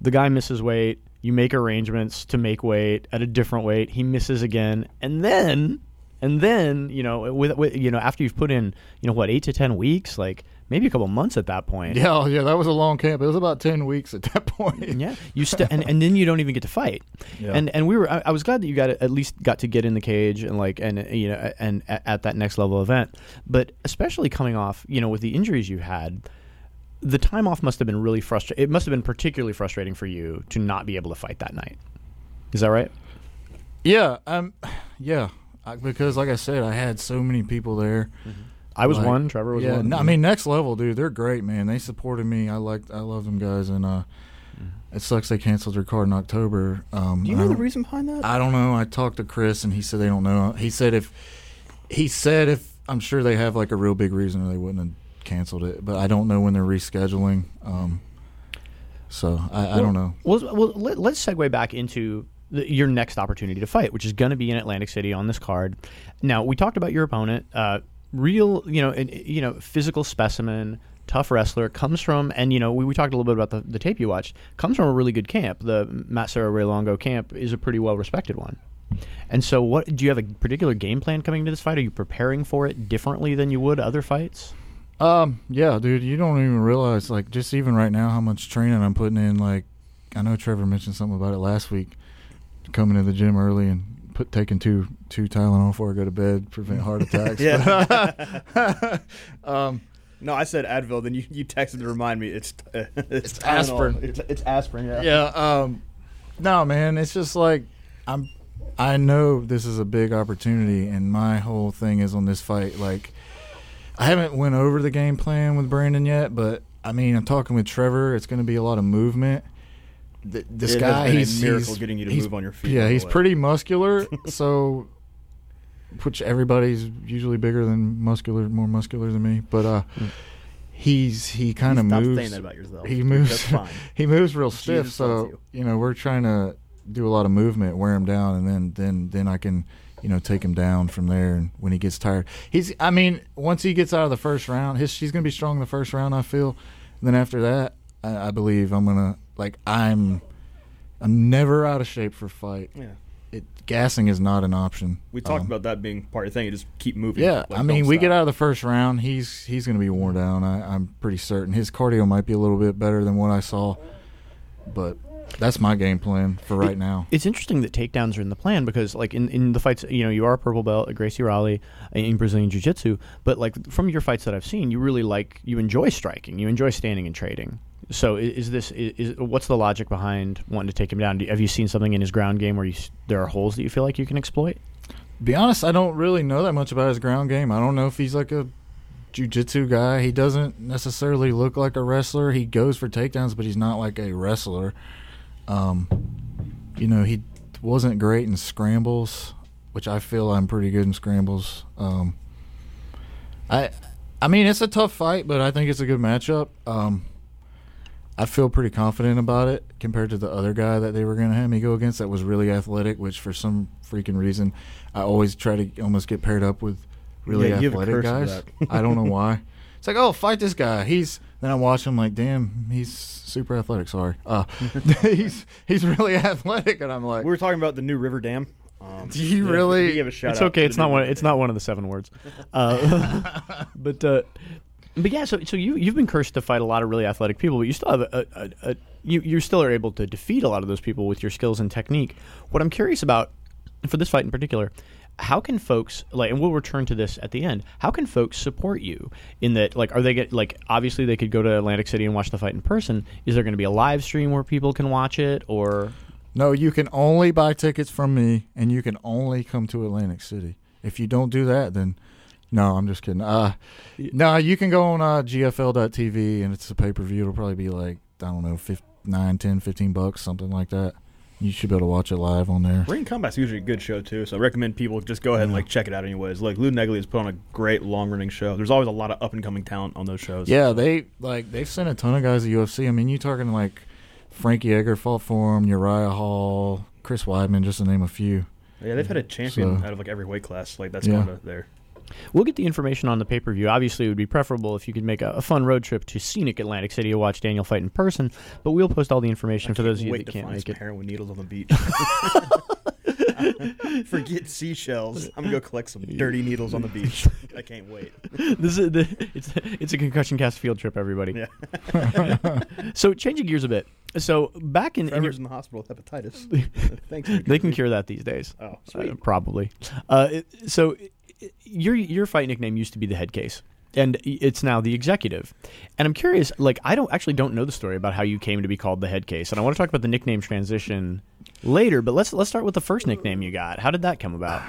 The guy misses weight, you make arrangements to make weight at a different weight, he misses again, and then and then, you know, with, with you know, after you've put in, you know, what, 8 to 10 weeks, like maybe a couple months at that point. Yeah, oh, yeah, that was a long camp. It was about ten weeks at that point. Yeah, you st- and and then you don't even get to fight. Yeah. And and we were I, I was glad that you got at least got to get in the cage and like and you know and at, at that next level event. But especially coming off, you know, with the injuries you had, the time off must have been really frustrating. It must have been particularly frustrating for you to not be able to fight that night. Is that right? Yeah, um, yeah, I, because like I said, I had so many people there. I was Like, one. Trevor was yeah, one. no, I mean, next level, dude. They're great, man. They supported me. I like, I love them guys, and uh, it sucks they canceled their card in October. Um, Do you know the reason behind that? I don't know. I talked to Chris, and he said they don't know. He said if he said if I'm sure they have like a real big reason, or they wouldn't have canceled it. But I don't know when they're rescheduling. Um, so I, I don't know. Well, well let, let's segue back into the, your next opportunity to fight, which is going to be in Atlantic City on this card. Now, we talked about your opponent, uh, real, you know, an- you know, physical specimen, tough wrestler, comes from, and you know, we, we talked a little bit about the, the tape you watched, comes from a really good camp. The Matt Serra Ray Longo camp is a pretty well respected one. And so, what do you have a particular game plan coming to this fight? Are you preparing for it differently than you would other fights? Um, yeah, dude, you don't even realize like just even right now how much training I'm putting in. Like, I know Trevor mentioned something about it last week. Coming to the gym early and put taking two two Tylenol before I go to bed, prevent heart attacks. Yeah. um, no, I said Advil. Then you, you texted to remind me it's uh, it's, Tylenol. aspirin. It's, it's aspirin. Yeah. yeah. Um, no, man, it's just like I'm. I know this is a big opportunity, and my whole thing is on this fight. Like, I haven't went over the game plan with Brandon yet, but I mean, I'm talking with Trevor. It's going to be a lot of movement. Th- This It guy, he's miracle he's- getting you to move on your feet, Yeah, he's pretty muscular, so which everybody's usually bigger than muscular, more muscular than me. But uh, he's he kind of moves. Stop saying that about yourself. He moves. That's fine. he moves real stiff. Jesus So you. you know we're trying to do a lot of movement, wear him down, and then then then I can you know take him down from there. And when he gets tired, he's I mean once he gets out of the first round, his he's gonna be strong in the first round. I feel. And then after that, I, I believe I'm gonna like I'm I'm never out of shape for fight. Yeah. It gassing is not an option. We talked Um, about that being part of the thing. You just keep moving. yeah, Like, I mean, we stop. get out of the first round. He's he's going to be worn down. I, I'm pretty certain his cardio might be a little bit better than what I saw, but that's my game plan for right now. It's interesting that takedowns are in the plan because, like, in, in the fights, you know, you are a purple belt at Gracie Raleigh in Brazilian Jiu Jitsu, but, like, from your fights that I've seen, you really like, you enjoy striking, you enjoy standing and trading. So, i- is this, is, is what's the logic behind wanting to take him down? Do, have you seen something in his ground game where you, there are holes that you feel like you can exploit? Be honest, I don't really know that much about his ground game. I don't know if he's like a jujitsu guy. He doesn't necessarily look like a wrestler. He goes for takedowns, but he's not like a wrestler. Um, you know, he wasn't great in scrambles, which I feel I'm pretty good in scrambles. Um, I, I mean, it's a tough fight, but I think it's a good matchup. Um, I feel pretty confident about it compared to the other guy that they were going to have me go against that was really athletic, which for some freaking reason I always try to almost get paired up with really Yeah, you have a athletic guys. I don't know why. It's like, oh, fight this guy. He's then I watch him like, damn, he's super athletic. Sorry, uh, he's he's really athletic, and I'm like, We were talking about the new River Dam. Um, Do you yeah, really- we gave a shout it's out okay. It's not one. River It's not one of the seven words. Uh, but uh, but yeah. So so you you've been cursed to fight a lot of really athletic people, but you still have a, a, a, a you you still are able to defeat a lot of those people with your skills and technique. What I'm curious about for this fight in particular. How can folks like, and we'll return to this at the end. How can folks support you in that? Like, are they get like obviously they could go to Atlantic City and watch the fight in person. Is there going to be a live stream where people can watch it, or no, you can only buy tickets from me, and you can only come to Atlantic City. If you don't do that, then No, I'm just kidding. Uh, no, you can go on uh, GFL.tv and it's a pay per view. It'll probably be like I don't know, 5, 9, 10, 15 bucks, something like that. You should be able to watch it live on there. Ring Combat's usually a good show too, so I recommend people just go ahead and like check it out anyways. Like Lou Neglia has put on a great long running show. There's always a lot of up and coming talent on those shows. Yeah, they like they've sent a ton of guys to UFC. I mean, you talking like Frankie Edgar fought for him, Uriah Hall, Chris Weidman, just to name a few. Yeah, they've had a champion So- out of like every weight class. Like that's Yeah. going to there. We'll get the information on the pay per view. Obviously, it would be preferable if you could make a, a fun road trip to scenic Atlantic City to watch Daniel fight in person. But we'll post all the information for those of you that to can't find make some it. heroin needles on the beach. Forget seashells. I'm gonna go collect some dirty needles on the beach. I can't wait. this is the, it's it's a concussion cast field trip, everybody. Yeah. So changing gears a bit. So back in, in your, Trevor's in the hospital with hepatitis. Thanks. they can cure that these days. Oh, Uh, sweet. probably. Uh, it- so i- i- your your fight nickname used to be the head case, and it's now the executive. And I'm curious, like I don't actually don't know the story about how you came to be called the head case, and I want to talk about the nickname transition later. But let's let's start with the first nickname you got. How did that come about?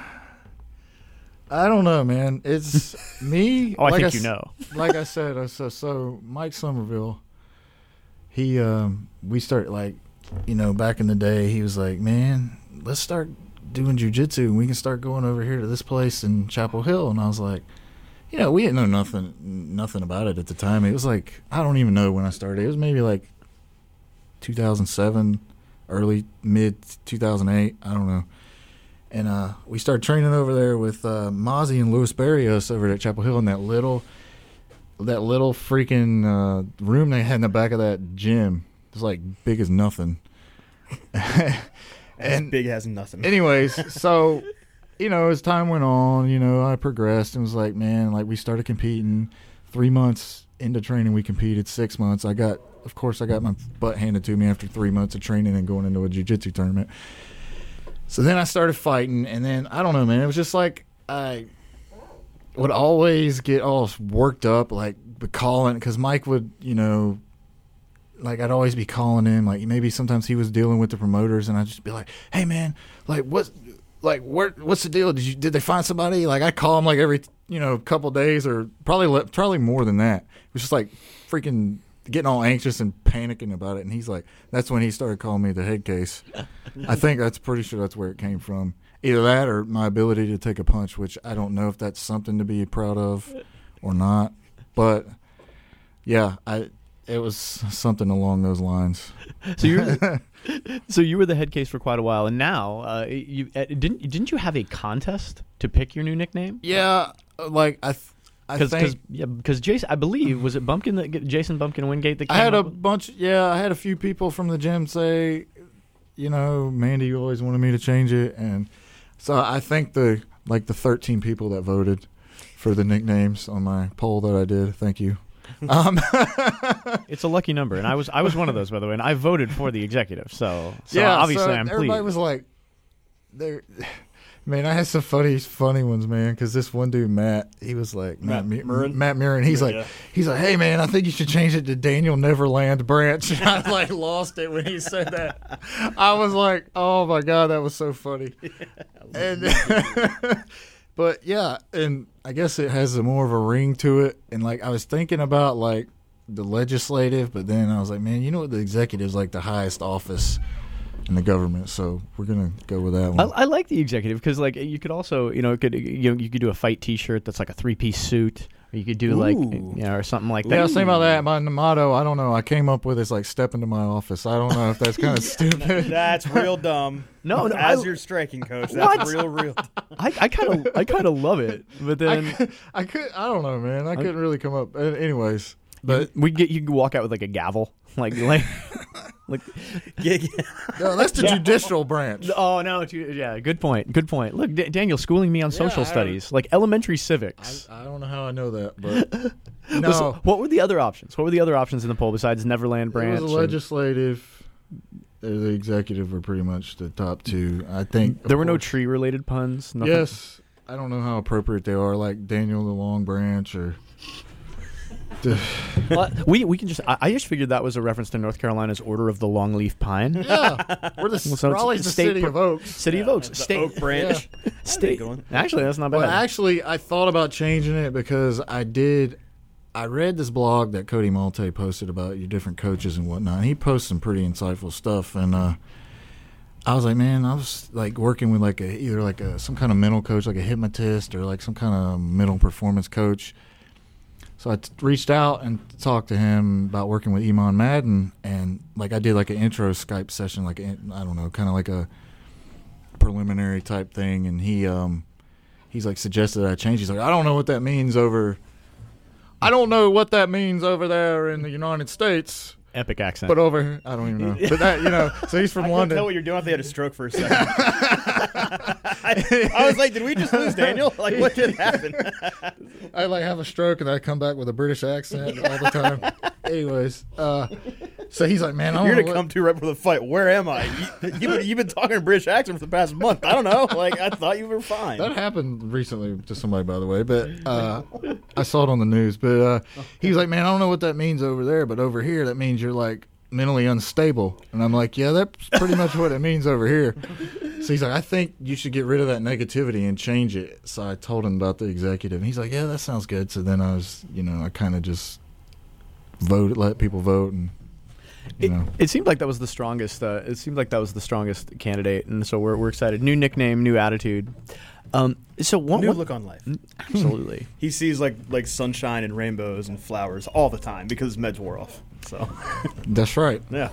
I don't know, man. It's me. Oh, I like think s- you know. like I said, I so so Mike Somerville. He um we start like, you know, back in the day, he was like, man, let's start doing jujitsu, and we can start going over here to this place in Chapel Hill. And I was like, you know, we didn't know nothing nothing about it at the time. It was like I don't even know when I started. It was maybe like 2007, early mid 2008. I don't know. And uh, we started training over there with uh, Mozzie and Louis Barrios over at Chapel Hill in that little, that little freaking uh, room they had in the back of that gym. It was like big as nothing. and big has nothing. anyways, so you know, as time went on, you know, I progressed and was like, man, like we started competing. Three months into training, we competed. Six months, I got, of course, I got my butt handed to me after three months of training and going into a jiu-jitsu tournament. So then I started fighting, and then I don't know, man. It was just like I would always get all worked up, like calling because Mike would, you know, like I'd always be calling him. Like maybe sometimes he was dealing with the promoters, and I'd just be like, "Hey, man, like what's like where what's the deal? Did you did they find somebody?" Like I call him like every you know couple days or probably probably more than that. It was just like freaking getting all anxious and panicking about it. And he's like, that's when he started calling me the head case. I think that's pretty sure that's where it came from. Either that or my ability to take a punch, which I don't know if that's something to be proud of or not. But yeah, I it was something along those lines. So you so you were the head case for quite a while, and now uh, you uh, didn't didn't you have a contest to pick your new nickname? Yeah, like I, th- I Because think yeah, because Jason, I believe was it Bumpkin that Jason Bumpkin Wingate that came I had a with- bunch. Yeah, I had a few people from the gym say, you know, Mandy, you always wanted me to change it, and so I think the like the 13 people that voted for the nicknames on my poll that I did. Thank you. Um, It's a lucky number, and I was I was one of those by the way, and I voted for the executive. So, so yeah, obviously so I'm pleased. everybody pleased. was like, there. Man, I had some funny, funny ones, man. Because this one dude, Matt, he was like Matt Matt, Murren? Murren. Matt Murren. He's like, Yeah. he's like, hey man, I think you should change it to Daniel Neverland Branch. And I like lost it when he said that. I was like, oh my god, that was so funny. and but yeah, and I guess it has a more of a ring to it. And like I was thinking about like the legislative, but then I was like, man, you know what? The executive's like the highest office in the government, so we're gonna go with that I, one. I like the executive because like you could also you know could you know you could do a fight T-shirt that's like a three piece suit, you could do like Ooh. you know or something like yeah, I that. was thinking about that. My motto, I don't know. I came up with is like step into my office. I don't know if that's kind of stupid. That's real dumb. No, no, as I- your striking coach, that's What? real, real. I I kind of I kind of love it, but then I, I could. I don't know, man. I couldn't really come up. uh, Anyways, but we get you can walk out with like a gavel, like like like. Yeah, yeah. no, that's the judicial branch. Oh no! Yeah, good point. Good point. Look, D- Daniel schooling me on social I- studies, like elementary civics. I don't know how I know that, but So no, what were the other options? What were the other options in the poll besides Neverland it Branch? was the and- legislative. uh, The executive were pretty much the top two. I think there were no tree-related puns. Nothing. Yes, I don't know how appropriate they are, like Daniel the Long Branch or Well, we we can just. I, I just figured that was a reference to North Carolina's Order of the Longleaf Pine. yeah, we're the Well, so it's Raleigh's the state city pro- of Oaks. City of Oaks, The state, Oak Branch. state. good. Actually, that's not bad. Well, actually, I thought about changing it because I did. I read this blog that Cody Malte posted about your different coaches and whatnot. And he posts some pretty insightful stuff, and uh, I was like, man, I was like working with like a either like a some kind of mental coach, like a hypnotist, or like some kind of mental performance coach. So I t- reached out and talked to him about working with Iman Madden, and like I did like an intro Skype session, like I I don't know, kind of like a preliminary type thing, and he um he's like suggested I change. He's like, I don't know what that means over. I don't know what that means over there in the United States, Epic accent. but over here, I don't even know. But that you know, so he's from I couldn't London. tell what you're doing. if they had a stroke for a second. I, I was like, did we just lose Daniel? Like, what did happen? I like have a stroke and I come back with a British accent all the time. Anyways, uh, so he's like, man, I You're gonna what- come to right before the fight. Where am I? You, you've, been, you've been talking in British accent for the past month. I don't know. Like, I thought you were fine. That happened recently to somebody, by the way, but uh, I saw it on the news. But uh, he was like, "Man, I don't know what that means over there, but over here, that means you're like mentally unstable." And I'm like, "Yeah, that's pretty much what it means over here." So he's like, "I think you should get rid of that negativity and change it." So I told him about the executive, and he's like, "Yeah, that sounds good." So then I was, you know, I kind of just voted, let people vote, and you It, know, it seemed like that was the strongest. Uh, it seemed like that was the strongest candidate, and so we're we're excited. New nickname, new attitude. Um, so one, New one- look on life. absolutely. He sees like like sunshine and rainbows and flowers all the time because his meds wore off. So that's right. yeah,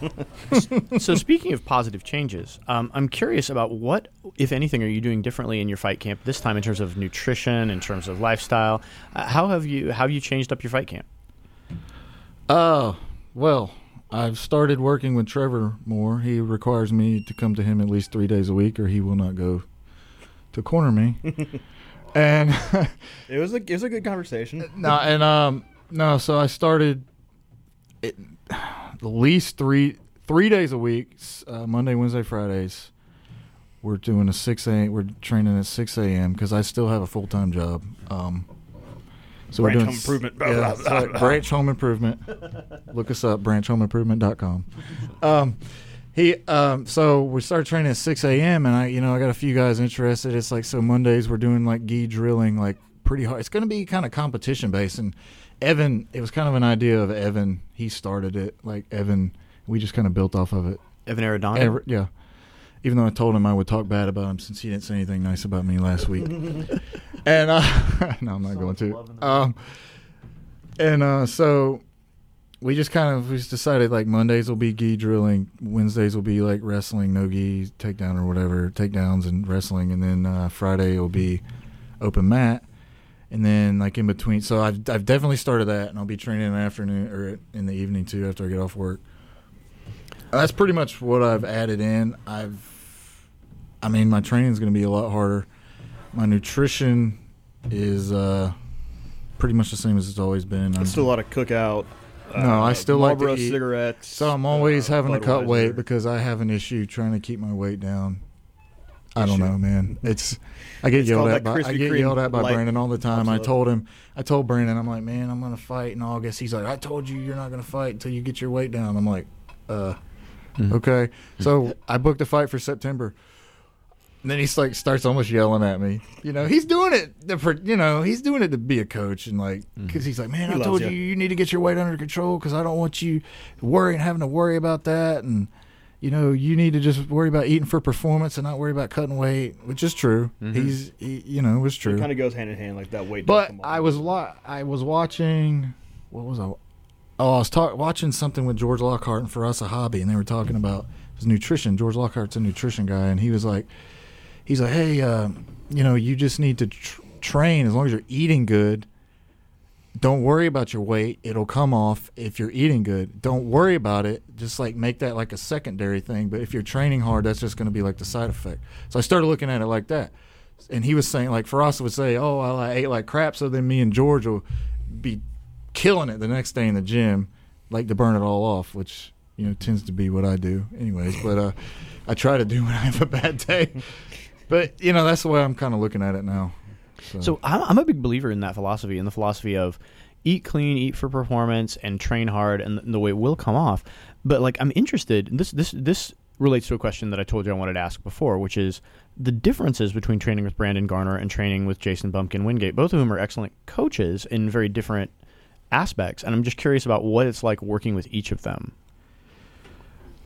so speaking of positive changes, um, I'm curious about what, if anything, are you doing differently in your fight camp this time in terms of nutrition, in terms of lifestyle? Uh, how have you how have you changed up your fight camp? Oh, well, I've started working with Trevor more. He requires me to come to him at least three days a week, or he will not go to corner me. and it was a it was a good conversation. no, and um, no. So I started it, at least three three days a week, uh, Monday, Wednesday, Fridays. We're doing a six a. We're training at six a.m. because I still have a full time job. Um, so Branch we're doing Home Improvement. Yeah, Branch Home Improvement. Look us up, branchhomeimprovement.com. Um, he um, so we started training at six a.m. and I, you know, I got a few guys interested. It's like so Mondays we're doing like gi drilling, like pretty hard. It's going to be kind of competition based. And Evan, it was kind of an idea of Evan. He started it. Like Evan, we just kind of built off of it. Evan Arredondo. Ever, yeah. Even though I told him I would talk bad about him since he didn't say anything nice about me last week. and uh, no, I'm not going to. Um, and uh, so we just kind of we just decided like Mondays will be gi drilling, Wednesdays will be like wrestling, no gi takedown or whatever, takedowns and wrestling, and then uh, Friday will be open mat. And then like in between, so I've I've definitely started that, and I'll be training in the afternoon or in the evening too after I get off work. That's pretty much what I've added in. I've, I mean, my training is going to be a lot harder. My nutrition is uh, pretty much the same as it's always been. I'm, Still a lot of cookout. Uh, No, I still like to eat. cigarettes. so I'm always uh, having to cut weight because I have an issue trying to keep my weight down. I don't know, man. It's I get It's yelled called at that by I Krispy get Kreme yelled at by light Brandon all the time. I told him I told Brandon I'm like, man, I'm gonna fight in August. He's like, I told you you're not gonna fight until you get your weight down. I'm like, uh, Mhm. okay. So I booked a fight for September. And then he's like starts almost yelling at me. You know, he's doing it. to- For, you know, he's doing it to be a coach and like because he's like, man, He I told you. you you need to get your weight under control because I don't want you worrying, having to worry about that, and you know, you need to just worry about eating for performance and not worry about cutting weight, which is true. Mhm. He's, he, you know, it was true. It kind of goes hand in hand, like that weight. But. I was wa- I was watching what was I? Oh, I was talk- watching something with George Lockhart and For Us a Hobby, and they were talking about his nutrition. George Lockhart's a nutrition guy, and he was like, he's like, hey, uh, you know, you just need to tr- train as long as you're eating good. Don't worry about your weight; it'll come off if you're eating good. Don't worry about it. Just like make that like a secondary thing. But if you're training hard, that's just going to be like the side effect. So I started looking at it like that and he was saying like Frost would say, "Oh, well, I ate like crap," so then me and George will be killing it the next day in the gym, like to burn it all off, which you know tends to be what I do, anyways. But uh, I try to do when I have a bad day. But you know that's the way I'm kind of looking at it now. So I'm, I'm a big believer in that philosophy, in the philosophy of eat clean, eat for performance, and train hard, and the way it will come off. But like, I'm interested. This this this relates to a question that I told you I wanted to ask before, which is the differences between training with Brandon Garner and training with Jason Bumpkin Wingate. Both of whom are excellent coaches in very different aspects, and I'm just curious about what it's like working with each of them.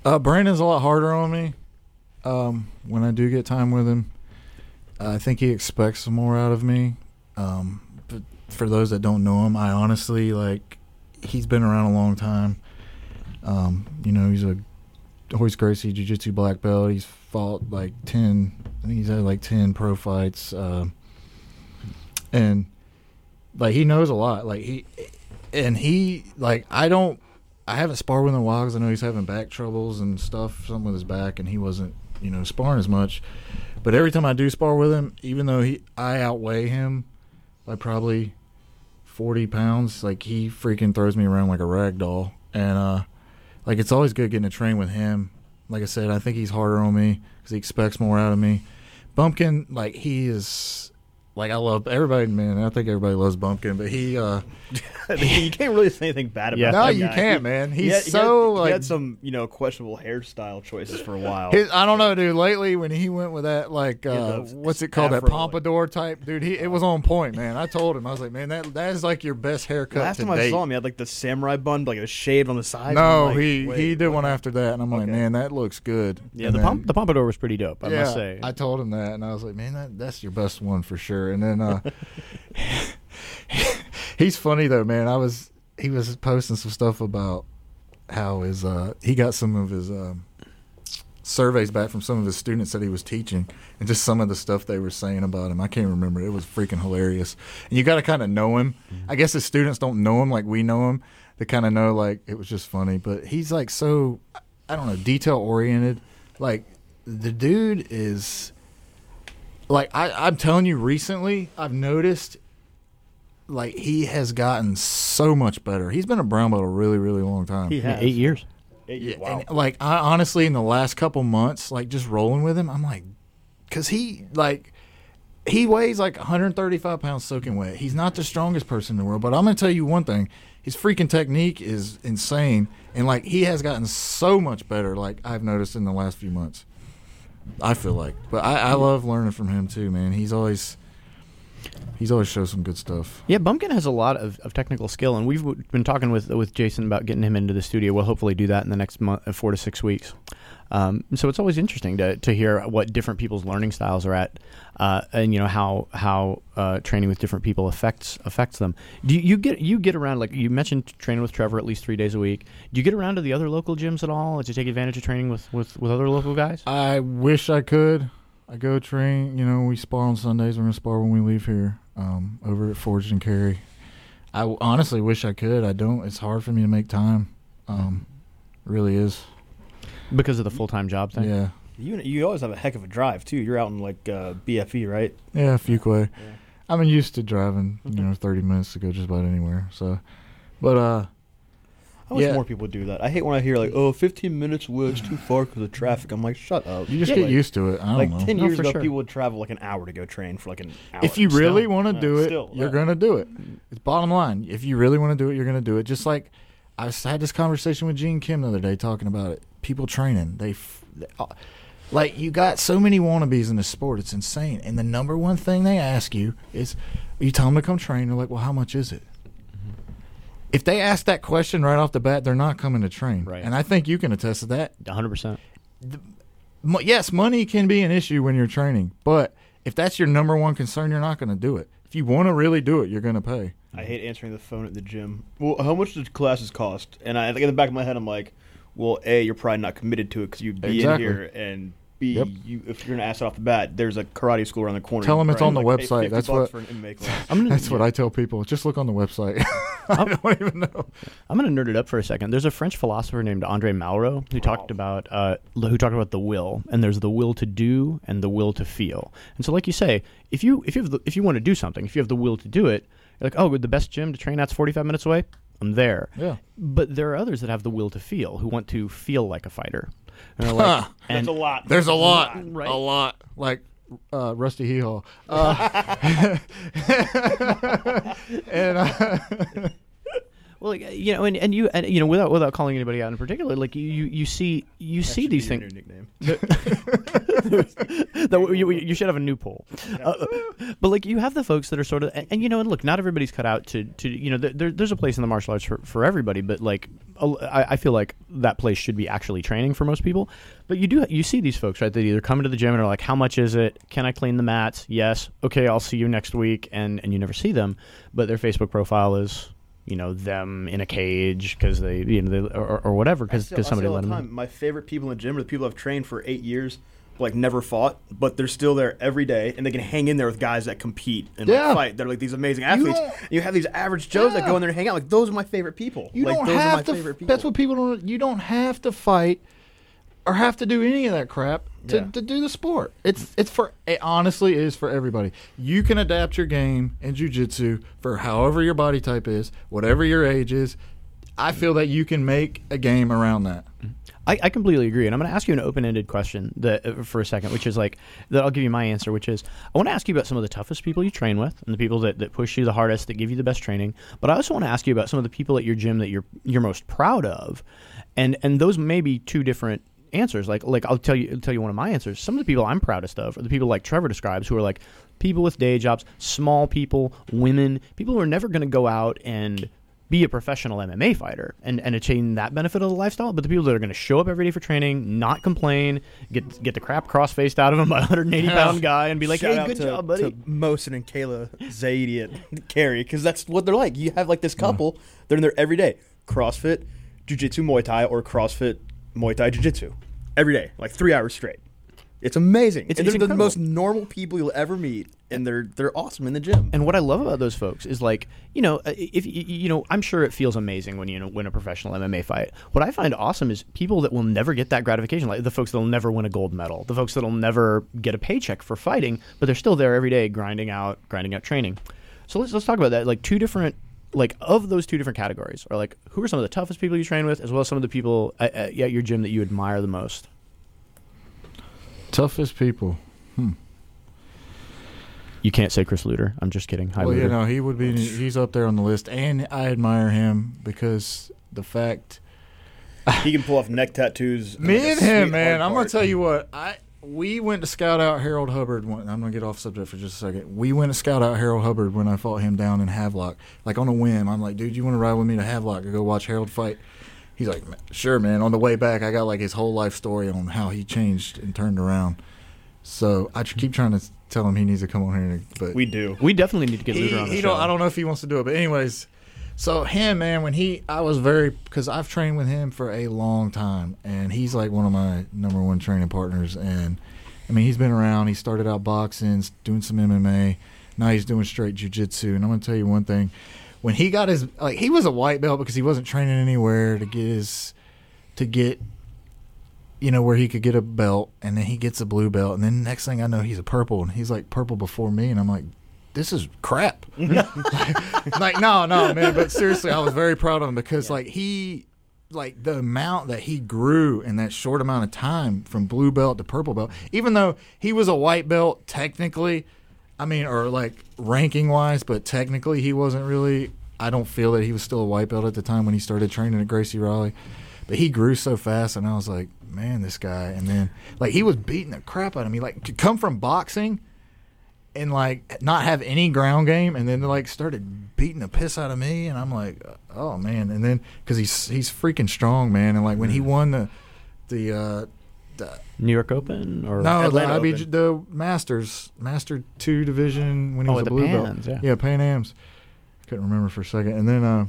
Uh, Brandon's a lot harder on me um, when I do get time with him. I think he expects more out of me. Um, but for those that don't know him, I honestly like he's been around a long time. Um, you know, he's a Royce Gracie Jiu Jitsu black belt. He's fought like ten. I think he's had like ten pro fights, uh, and like he knows a lot. Like he and he like I don't. I haven't sparred with him in a while because I know he's having back troubles and stuff, something with his back, and he wasn't, you know, sparring as much. But every time I do spar with him, even though he I outweigh him by probably forty pounds, like he freaking throws me around like a rag doll, and uh, like it's always good getting to train with him. Like I said, I think he's harder on me because he expects more out of me. Bumpkin, like he is, like I love everybody. Man, I think everybody loves Bumpkin, but he, uh you can't really say anything bad about Yeah. no, you guy. can't, man. He He's had, he so had, like he had some you know questionable hairstyle choices for a while. His, I don't know, dude. Lately, when he went with that, like, uh, the what's it called, that afro, like- pompadour type, dude. He it was on point, man. I told him, I was like, man, that that is like your best haircut Last to time I saw him, he had like the samurai bun, like it was shaved on the side. no, like, he wait, he did what? one after that, and I'm like, man, that looks good. Yeah, And the then- pomp- the pompadour was pretty dope. I yeah, must say. I told him that, and I was like, man, that that's your best one for sure. And then uh, he's funny though, man. I was he was posting some stuff about how his uh he got some of his um surveys back from some of his students that he was teaching and just some of the stuff they were saying about him. I can't remember. It was freaking hilarious. And you got to kind of know him. I guess his students don't know him like we know him. They kind of know like it was just funny, but he's like so I don't know, detail oriented. Like the dude is like I, I'm telling you recently I've noticed like he has gotten so much better. He's been a brown belt a really, really long time. He Yeah, has eight years. Eight- Yeah, wow. and, like I honestly, in the last couple months, like just rolling with him, I'm like, because he like he weighs like 135 pounds soaking wet. He's not the strongest person in the world, but I'm gonna tell you one thing: his freaking technique is insane, and like he has gotten so much better. Like I've noticed in the last few months. I feel like, but I, I love learning from him too, man. He's always he's always shows some good stuff. Yeah, Bumpkin has a lot of, of technical skill, and we've been talking with with Jason about getting him into the studio. We'll hopefully do that in the next month, uh, four to six weeks. Um, so it's always interesting to, to hear what different people's learning styles are at, uh, and you know how how uh, training with different people affects affects them. Do you, you get you get around like you mentioned training with Trevor at least three days a week? Do you get around to the other local gyms at all to take advantage of training with, with, with other local guys? I wish I could. I go train. You know, we spar on Sundays. We're gonna spar when we leave here. Um, over at Forged and Cary. I honestly wish I could. I don't. It's hard for me to make time. Um, really is. Because of the full time job thing. Yeah. You you always have a heck of a drive too. You're out in like uh, BFE, right? Yeah. Fuquay. Yeah. I'm used to driving. You know, 30 minutes to go just about anywhere. So, but uh, I wish Yeah. more people do that. I hate when I hear like, "Oh, 15 minutes away, it's too far because of traffic." I'm like, "Shut up!" you just Yeah, get like, used to it. I don't Like know. 10 years for ago, sure. people would travel like an hour to go train for like an hour. if you really want to Yeah, do it, still, you're yeah. gonna do it. It's bottom line. If you really want to do it, you're gonna do it. Just like I had this conversation with Gene Kim the other day talking about it. People training, they, they uh, like you got so many wannabes in the sport. It's insane. And the number one thing they ask you is, you tell them to come train. They're like, well, how much is it? If they ask that question right off the bat, they're not coming to train. Right. And I think you can attest to that. 100%. Mo- yes, money can be an issue when you're training, but if that's your number one concern, you're not going to do it. If you want to really do it, you're going to pay. I hate answering the phone at the gym. Well, how much does classes cost? And I, like, in the back of my head, I'm like, well, a, you're probably not committed to it because you'd be Exactly. in here, and b, Yep. you if you're gonna ask it off the bat, there's a karate school around the corner. Tell them it's on the like, pay website. 50 That's what- for an MMA class. I'm gonna, That's what I tell people. Just look on the website. I don't even know. I'm going to nerd it up for a second. There's a French philosopher named Andre Malraux who talked about uh, who talked about the will, and there's the will to do and the will to feel. And so, like you say, if you if you have the, if you want to do something, if you have the will to do it, you're like, oh, the best gym to train at's 45 minutes away. I'm there. Yeah. But there are others that have the will to feel, who want to feel like a fighter. And, they're like, and That's a lot. There's a lot. Right. A lot. Like uh, Rusty Hee Haw. Uh, and uh, you know, and, and you and you know, without without calling anybody out in particular, like you you, see you That see these things. nickname. that you, you should have a new poll. Uh, but like you have the folks that are sort of, and, and, you know, and look, not everybody's cut out to, to you know, there, there's a place in the martial arts for, for everybody, but like I feel like that place should be actually training for most people. But you do you see these folks right? They either come into the gym and are like, "How much is it? Can I clean the mats? Yes, okay, I'll see you next week," and and you never see them. But their Facebook profile is. You know them in a cage because they, you know, they, or, or whatever because somebody all let the them. time, in. My favorite people in the gym are the people I've trained for eight years, like never fought, but they're still there every day, and they can hang in there with guys that compete and like, fight. They're like these amazing athletes. don't- You, have these average Joes that go in there and hang out. Like those are my favorite people. You like don't those are my have to. favorite people. That's what people don't. You don't have to fight or have to do any of that crap to, Yeah. to do the sport. It's it's for it honestly is for everybody. You can adapt your game in jujitsu for however your body type is, whatever your age is. I feel that you can make a game around that. I, I completely agree, and I'm going to ask you an open-ended question that, uh, for a second, which is like that. I'll give you my answer, which is I want to ask you about some of the toughest people you train with, and the people that, that push you the hardest, that give you the best training. But I also want to ask you about some of the people at your gym that you're you're most proud of, and and those may be two different answers. Like like I'll tell you I'll tell you one of my answers. Some of the people I'm proudest of are the people like Trevor describes, who are like people with day jobs, small people, women, people who are never going to go out and be a professional MMA fighter and, and attain that benefit of the lifestyle, but the people that are going to show up every day for training, not complain, get get the crap cross faced out of them by a 180 pound guy, and be like, Shout "Hey, good to, job, buddy." to Mosin and Kayla Zaidi at Cary because that's what they're like. You have like this mm. couple, they're in there every day. CrossFit, Jiu Jitsu, Muay Thai, or CrossFit, Muay Thai, Jiu Jitsu. Every day, like three hours straight. It's amazing. It's- and it's they're the most normal people you'll ever meet, and they're they're awesome in the gym. And what I love about those folks is like, you know, uh, if you know, I'm sure it feels amazing when you win a professional MMA fight. What I find awesome is people that will never get that gratification, like the folks that'll never win a gold medal, the folks that'll never get a paycheck for fighting, but they're still there every day grinding out, grinding out training. So let's let's talk about that. Like two different, like of those two different categories, are like who are some of the toughest people you train with, as well as some of the people at, at at your gym that you admire the most. Toughest people. Hmm you can't say Chris Luter. I'm just kidding. Hi, well, Luter. you know, he would be. He's up there on the list, and I admire him because the fact he can pull off neck tattoos. Me like and him, man. I'm gonna tell you what. I we went to scout out Harold Hubbard. When, I'm gonna get off subject for just a second. We went to scout out Harold Hubbard when I fought him down in Havelock, like on a whim. I'm like, dude, you want to ride with me to Havelock or go watch Harold fight? He's like, sure, man. On the way back, I got like his whole life story on how he changed and turned around. So I keep trying to tell him he needs to come on here, but We do. We definitely need to get he, Luter on the he show. don't. I don't know if he wants to do it, but anyways. So him, man, when he, I was very because I've trained with him for a long time, and he's like one of my number one training partners. And I mean, he's been around. He started out boxing, doing some MMA. Now he's doing straight jujitsu. And I'm gonna tell you one thing: when he got his, like, he was a white belt because he wasn't training anywhere to get his, to get you know, where he could get a belt and then he gets a blue belt and then next thing I know he's a purple and he's like purple before me and I'm like, this is crap. like, no, no, man. But seriously, I was very proud of him because like he like the amount that he grew in that short amount of time from blue belt to purple belt, even though he was a white belt technically, I mean, or like ranking wise, but technically he wasn't really I don't feel that he was still a white belt at the time when he started training at Gracie Raleigh. But he grew so fast, and I was like, man, this guy. And then, like, he was beating the crap out of me. Like, to come from boxing and, like, not have any ground game, and then, they like, started beating the piss out of me. And I'm like, oh, man. And then, because he's, he's freaking strong, man. And, like, when he won the, the, uh, the New York Open or no, the Atlanta IBJ, Open. the Masters, Master Two division when he Oh, was a the blue Pans, belt. yeah. Pan Am's. Couldn't remember for a second, and then uh,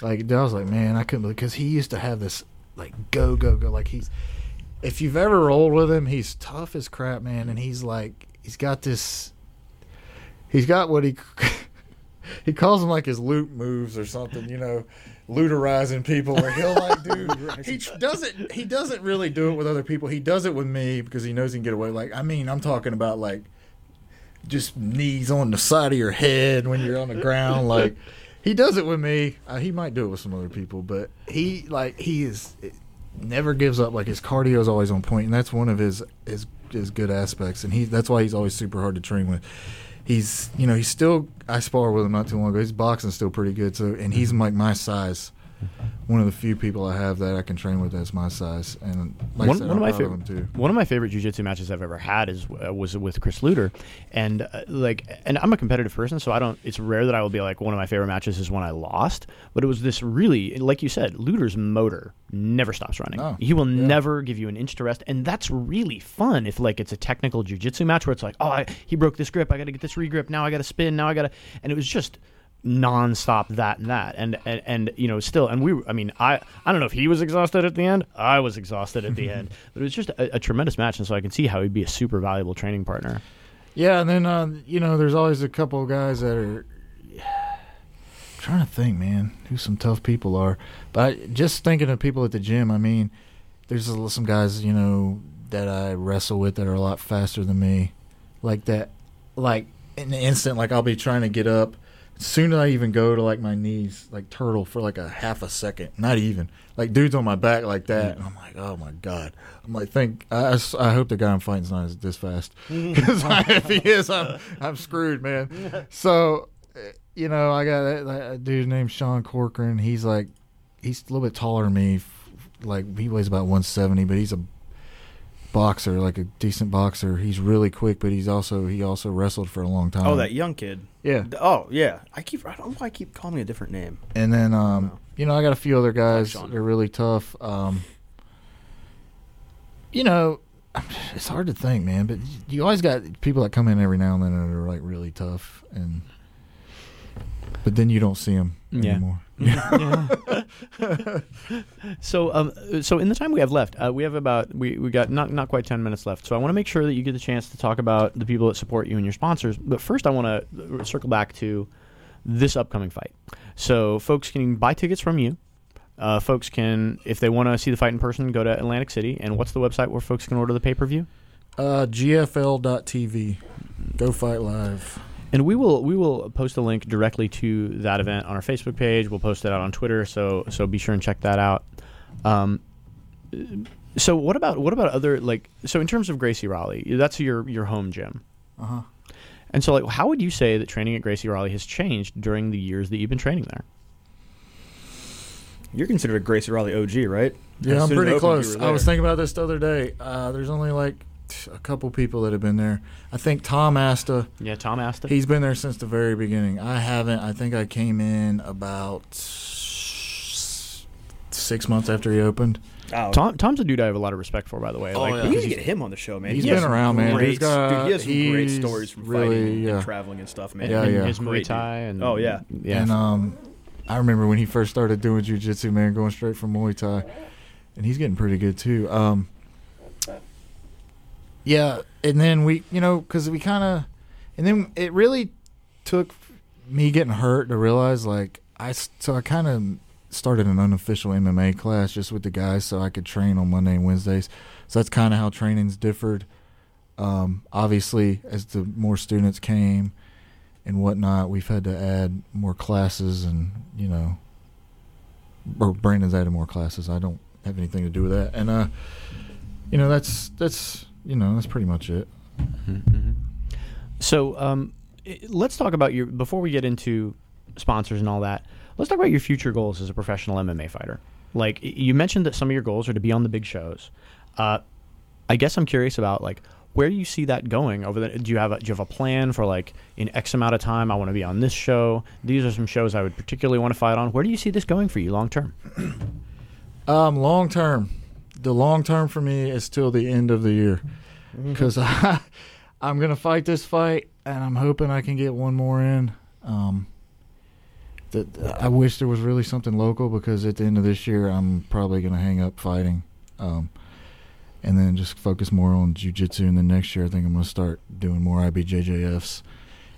like I was like, man, I couldn't because he used to have this like go go go like he's. If you've ever rolled with him, he's tough as crap, man, and he's like he's got this. He's got what he he calls them like his loop moves or something, you know, luterizing people. Where he'll like do he doesn't he doesn't really do it with other people. He does it with me because he knows he can get away. Like I mean, I'm talking about like just knees on the side of your head when you're on the ground. Like he does it with me. Uh, he might do it with some other people, but he like he is never gives up. Like his cardio is always on point, and that's one of his his his good aspects. And he that's why he's always super hard to train with. He's you know he's still I sparred with him not too long ago. His boxing's still pretty good. So and he's mm-hmm. like my size. One of the few people I have that I can train with that's my size, and like one, I said, one of my of favorite too. one of my favorite jiu-jitsu matches I've ever had is uh, was with Chris Luter, and uh, like, and I'm a competitive person, so I don't. It's rare that I will be like one of my favorite matches is when I lost, but it was this really, like you said, Luter's motor never stops running. No. He will Yeah. never give you an inch to rest, and that's really fun. If like it's a technical jiu-jitsu match where it's like, oh, I, he broke this grip, I got to get this regrip, now I got to spin, now I got to, and it was just nonstop that and that and, and and you know still and we I mean I I don't know if he was exhausted at the end I was exhausted at the end but it was just a, a tremendous match and so I can see how he'd be a super valuable training partner Yeah, and then uh, you know, there's always a couple of guys that are trying to think, man, who some tough people are. But I, just thinking of people at the gym, I mean, there's some guys, you know, that I wrestle with that are a lot faster than me, like that, like in the instant, like I'll be trying to get up. Soon as I even go to like my knees, like turtle for like a half a second, not even like dudes on my back like that, and I'm like, oh my god, I'm like, think I I hope the guy I'm fighting's not this fast because if he is, I'm I'm screwed, man. So, uh, you know, I got that, that dude named Sean Corcoran. He's like, he's a little bit taller than me. Like he weighs about 170, but he's a boxer, like a decent boxer. He's really quick, but he's also he also wrestled for a long time. Oh, that young kid. yeah. Oh yeah, I keep. I don't know why I keep calling me a different name. And then, um, Wow. you know, I got a few other guys that are really tough. Um, you know, it's hard to think, man, but you always got people that come in every now and then that are like really tough, and but then you don't see them Yeah. anymore. so um so in the time we have left uh, we have about we, we got not not quite 10 minutes left. So I want to make sure that you get the chance to talk about the people that support you and your sponsors. But first I want to circle back to this upcoming fight. So folks can buy tickets from you. Uh, folks can if they want to see the fight in person go to Atlantic City. And what's the website where folks can order the pay-per-view? Uh, GFL.TV, Go Fight Live. And we will we will post a link directly to that event on our Facebook page. We'll post it out on Twitter, so so be sure and check that out. Um, so what about what about other like so in terms of Gracie Raleigh, that's your your home gym. Uh huh. And so like how would you say that training at Gracie Raleigh has changed during the years that you've been training there? You're considered a Gracie Raleigh OG, right? Yeah, I'm soon as it pretty opened, close. I was thinking about this the other day. Uh, there's only like a couple people that have been there. I think Tom Asta. Yeah, Tom Asta. He's been there since the very beginning. I haven't. I think I came in about six months after he opened. Oh, Tom Tom's a dude I have a lot of respect for, by the way. Oh, like yeah. we because need to get him on the show, man. He's He been has some around, man. Great, He's got- dude, he has some great stories from really, fighting yeah. and traveling and stuff, man. Yeah, and yeah. his Muay Thai and Oh, yeah. yeah. And um, I remember when he first started doing jujitsu, man, going straight from Muay Thai, and he's getting pretty good too. Um, yeah, and then we, you know, because we kind of, and then it really took me getting hurt to realize, like, I so I kind of started an unofficial MMA class just with the guys, so I could train on Monday and Wednesdays. So that's kind of how training's differed. Um, obviously, as the more students came and whatnot, we've had to add more classes, and you know, or Brandon's added more classes. I don't have anything to do with that, and uh, you know, that's that's you know, that's pretty much it. Mhm. So um, let's talk about your before we get into sponsors and all that. Let's talk about your future goals as a professional MMA fighter. Like you mentioned that some of your goals are to be on the big shows. Uh, I guess I'm curious about like where do you see that going over the do you have a, do you have a plan for like in X amount of time I want to be on this show. These are some shows I would particularly want to fight on. Where do you see this going for you long term? Um, long term, the long term for me is till the end of the year, because I'm gonna fight this fight, and I'm hoping I can get one more in. Um, that I wish there was really something local because at the end of this year, I'm probably gonna hang up fighting, um, and then just focus more on jujitsu. And then next year, I think I'm gonna start doing more IBJJFs.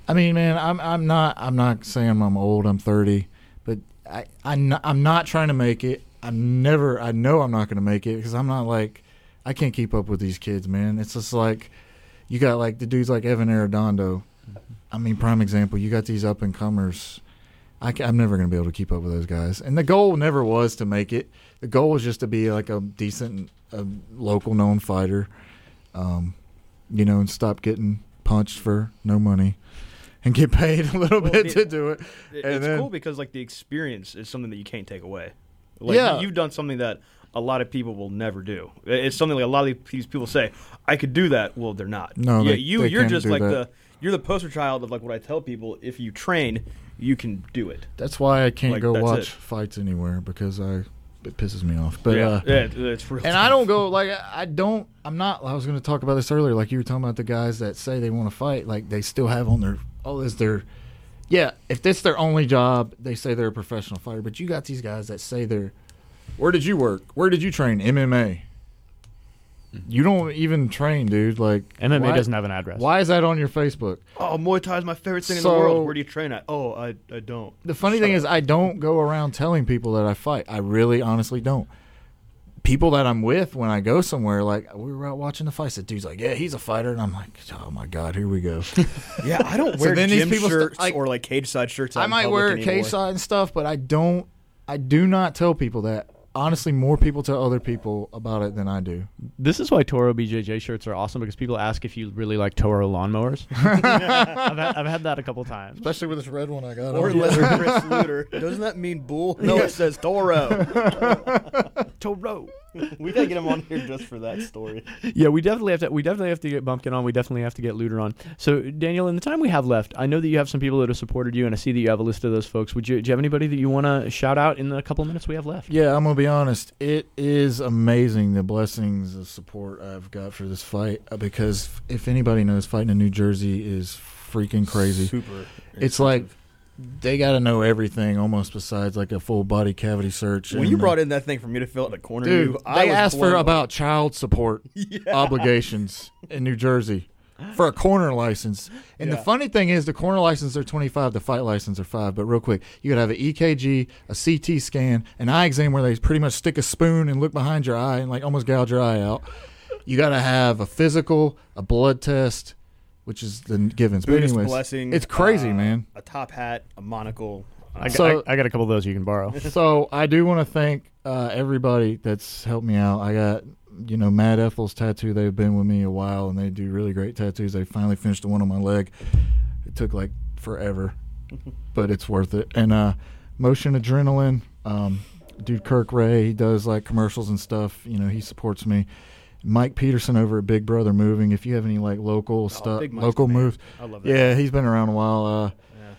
I mean, man, I'm I'm not I'm not saying I'm old. I'm 30, but I not, I'm not trying to make it. I'm never. I know I'm not going to make it because I'm not like I can't keep up with these kids, man. It's just like you got like the dudes like Evan Arredondo. I mean, prime example. You got these up and comers. I, am never going to be able to keep up with those guys. And the goal never was to make it. The goal was just to be like a decent, a local known fighter, um, you know, and stop getting punched for no money, and get paid a little Well, bit it- to do it. It's then- cool because like the experience is something that you can't take away. Like, Yeah. you've done something that a lot of people will never do. It's something like a lot of these people say, "I could do that." Well, they're not. No, yeah, they- you they you're just like that. the you're the poster child of like what I tell people. If you train, you can do it. That's why I can't Like, go watch it. fights anywhere because I it pisses me off. But yeah, uh, yeah, it's real. and I don't go like I don't. I'm not. I was going to talk about this earlier. Like you were talking about the guys that say they want to fight. Like they still have on their oh, is their yeah. If that's their only job, they say they're a professional fighter. But you got these guys that say they're. Where did you work? Where did you train? MMA. You don't even train, dude. Like MMA why- doesn't have an address. Why is that on your Facebook? Oh, Muay Thai is my favorite thing in the world. Where do you train at? Oh, I I don't. The funny thing is, I don't go around telling people that I fight. I really, honestly don't. People that I'm with when I go somewhere, like we were out watching the fight. the dude's like, "Yeah, he's a fighter," and I'm like, "Oh my god, here we go." Yeah, I don't So wear then these gym people st- shirts like- or like cage side shirts. I might wear a anymore. side and stuff, but I don't. I do not tell people that. Honestly, more people tell other people about it than I do. This is why Toro BJJ shirts are awesome because people ask if you really like Toro lawnmowers. I've, had, I've had that a couple times. Especially with this red one I got. Or leather Chris Luter. Doesn't that mean bull? No, it says Toro. Toro. we gotta get him on here just for that story. Yeah, we definitely have to. We definitely have to get Bumpkin on. We definitely have to get Luter on. So, Daniel, in the time we have left, I know that you have some people that have supported you, and I see that you have a list of those folks. Would you? Do you have anybody that you want to shout out in the couple minutes we have left? Yeah, I'm gonna be honest. It is amazing the blessings of support I've got for this fight uh, because if anybody knows, fighting in New Jersey is freaking crazy. Super. It's like they got to know everything almost besides like a full body cavity search. when and, you brought in that thing for me to fill out the corner, dude, you, I they asked for away. about child support obligations in New Jersey for a corner license. And the funny thing is, the corner license are twenty five, the fight license are five. But real quick, you could have an EKG, a CT scan, an eye exam where they pretty much stick a spoon and look behind your eye and like almost gouge your eye out. You got to have a physical, a blood test, which is the givens. But Buddhist anyways, blessing. it's crazy, uh, man. A top hat, a monocle. I, got- So- I, I got a couple of those you can borrow. so I do want to thank uh, everybody that's helped me out. I got you know Mad Ethel's tattoo. They've been with me a while, and they do really great tattoos. They finally finished the one on my leg. It took like forever, but it's worth it. And uh, Motion Adrenaline, um, dude Kirk Ray, he does like commercials and stuff. You know, he supports me. Mike Peterson over at Big Brother Moving. If you have any like local stuff, Oh, Mike's local moves, I love that. yeah, he's been around a while. Uh, Yeah.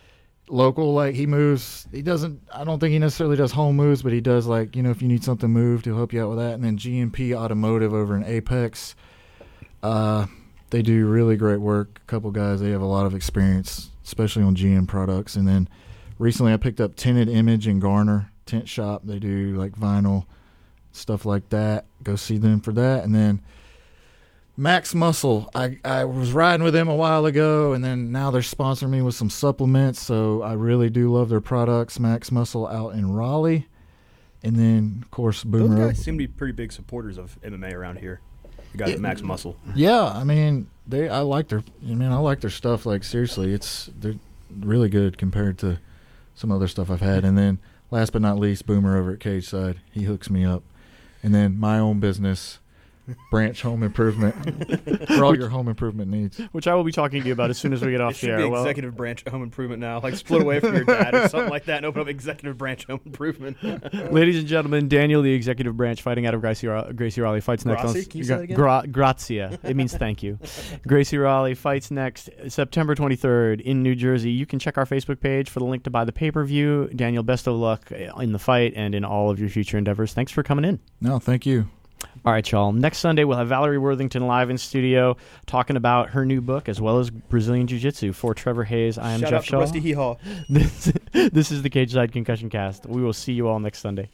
local like he moves he doesn't i don't think he necessarily does home moves but he does like you know if you need something moved he'll help you out with that and then gmp automotive over in apex uh they do really great work a couple guys they have a lot of experience especially on gm products and then recently i picked up tinted image in garner tent shop they do like vinyl stuff like that go see them for that and then Max Muscle. I, I was riding with them a while ago, and then now they're sponsoring me with some supplements. So I really do love their products. Max Muscle out in Raleigh, and then of course Boomer. Those guys seem to be pretty big supporters of MMA around here. The guys at Max Muscle. Yeah, I mean they. I like their. I mean I like their stuff. Like seriously, it's they're really good compared to some other stuff I've had. And then last but not least, Boomer over at Cage Side. He hooks me up, and then my own business. Branch Home Improvement for all your home improvement needs. which I will be talking to you about as soon as we get It off the air. be Well, executive branch home improvement now. Like split away from your dad or something like that and open up executive branch home improvement. ladies and gentlemen, Daniel, the executive branch, fighting out of Gracie, Ra- Gracie Raleigh, fights next Gracie? Can you say that again? Gra- Grazia. It means thank you. Gracie Raleigh fights next September 23rd in New Jersey. You can check our Facebook page for the link to buy the pay per view. Daniel, best of luck in the fight and in all of your future endeavors. Thanks for coming in. No, thank you. All right, y'all. Next Sunday, we'll have Valerie Worthington live in studio talking about her new book as well as Brazilian Jiu Jitsu. For Trevor Hayes, I am Shout Jeff out Shaw. Rusty Hee This, this is the Cage Side Concussion Cast. We will see you all next Sunday.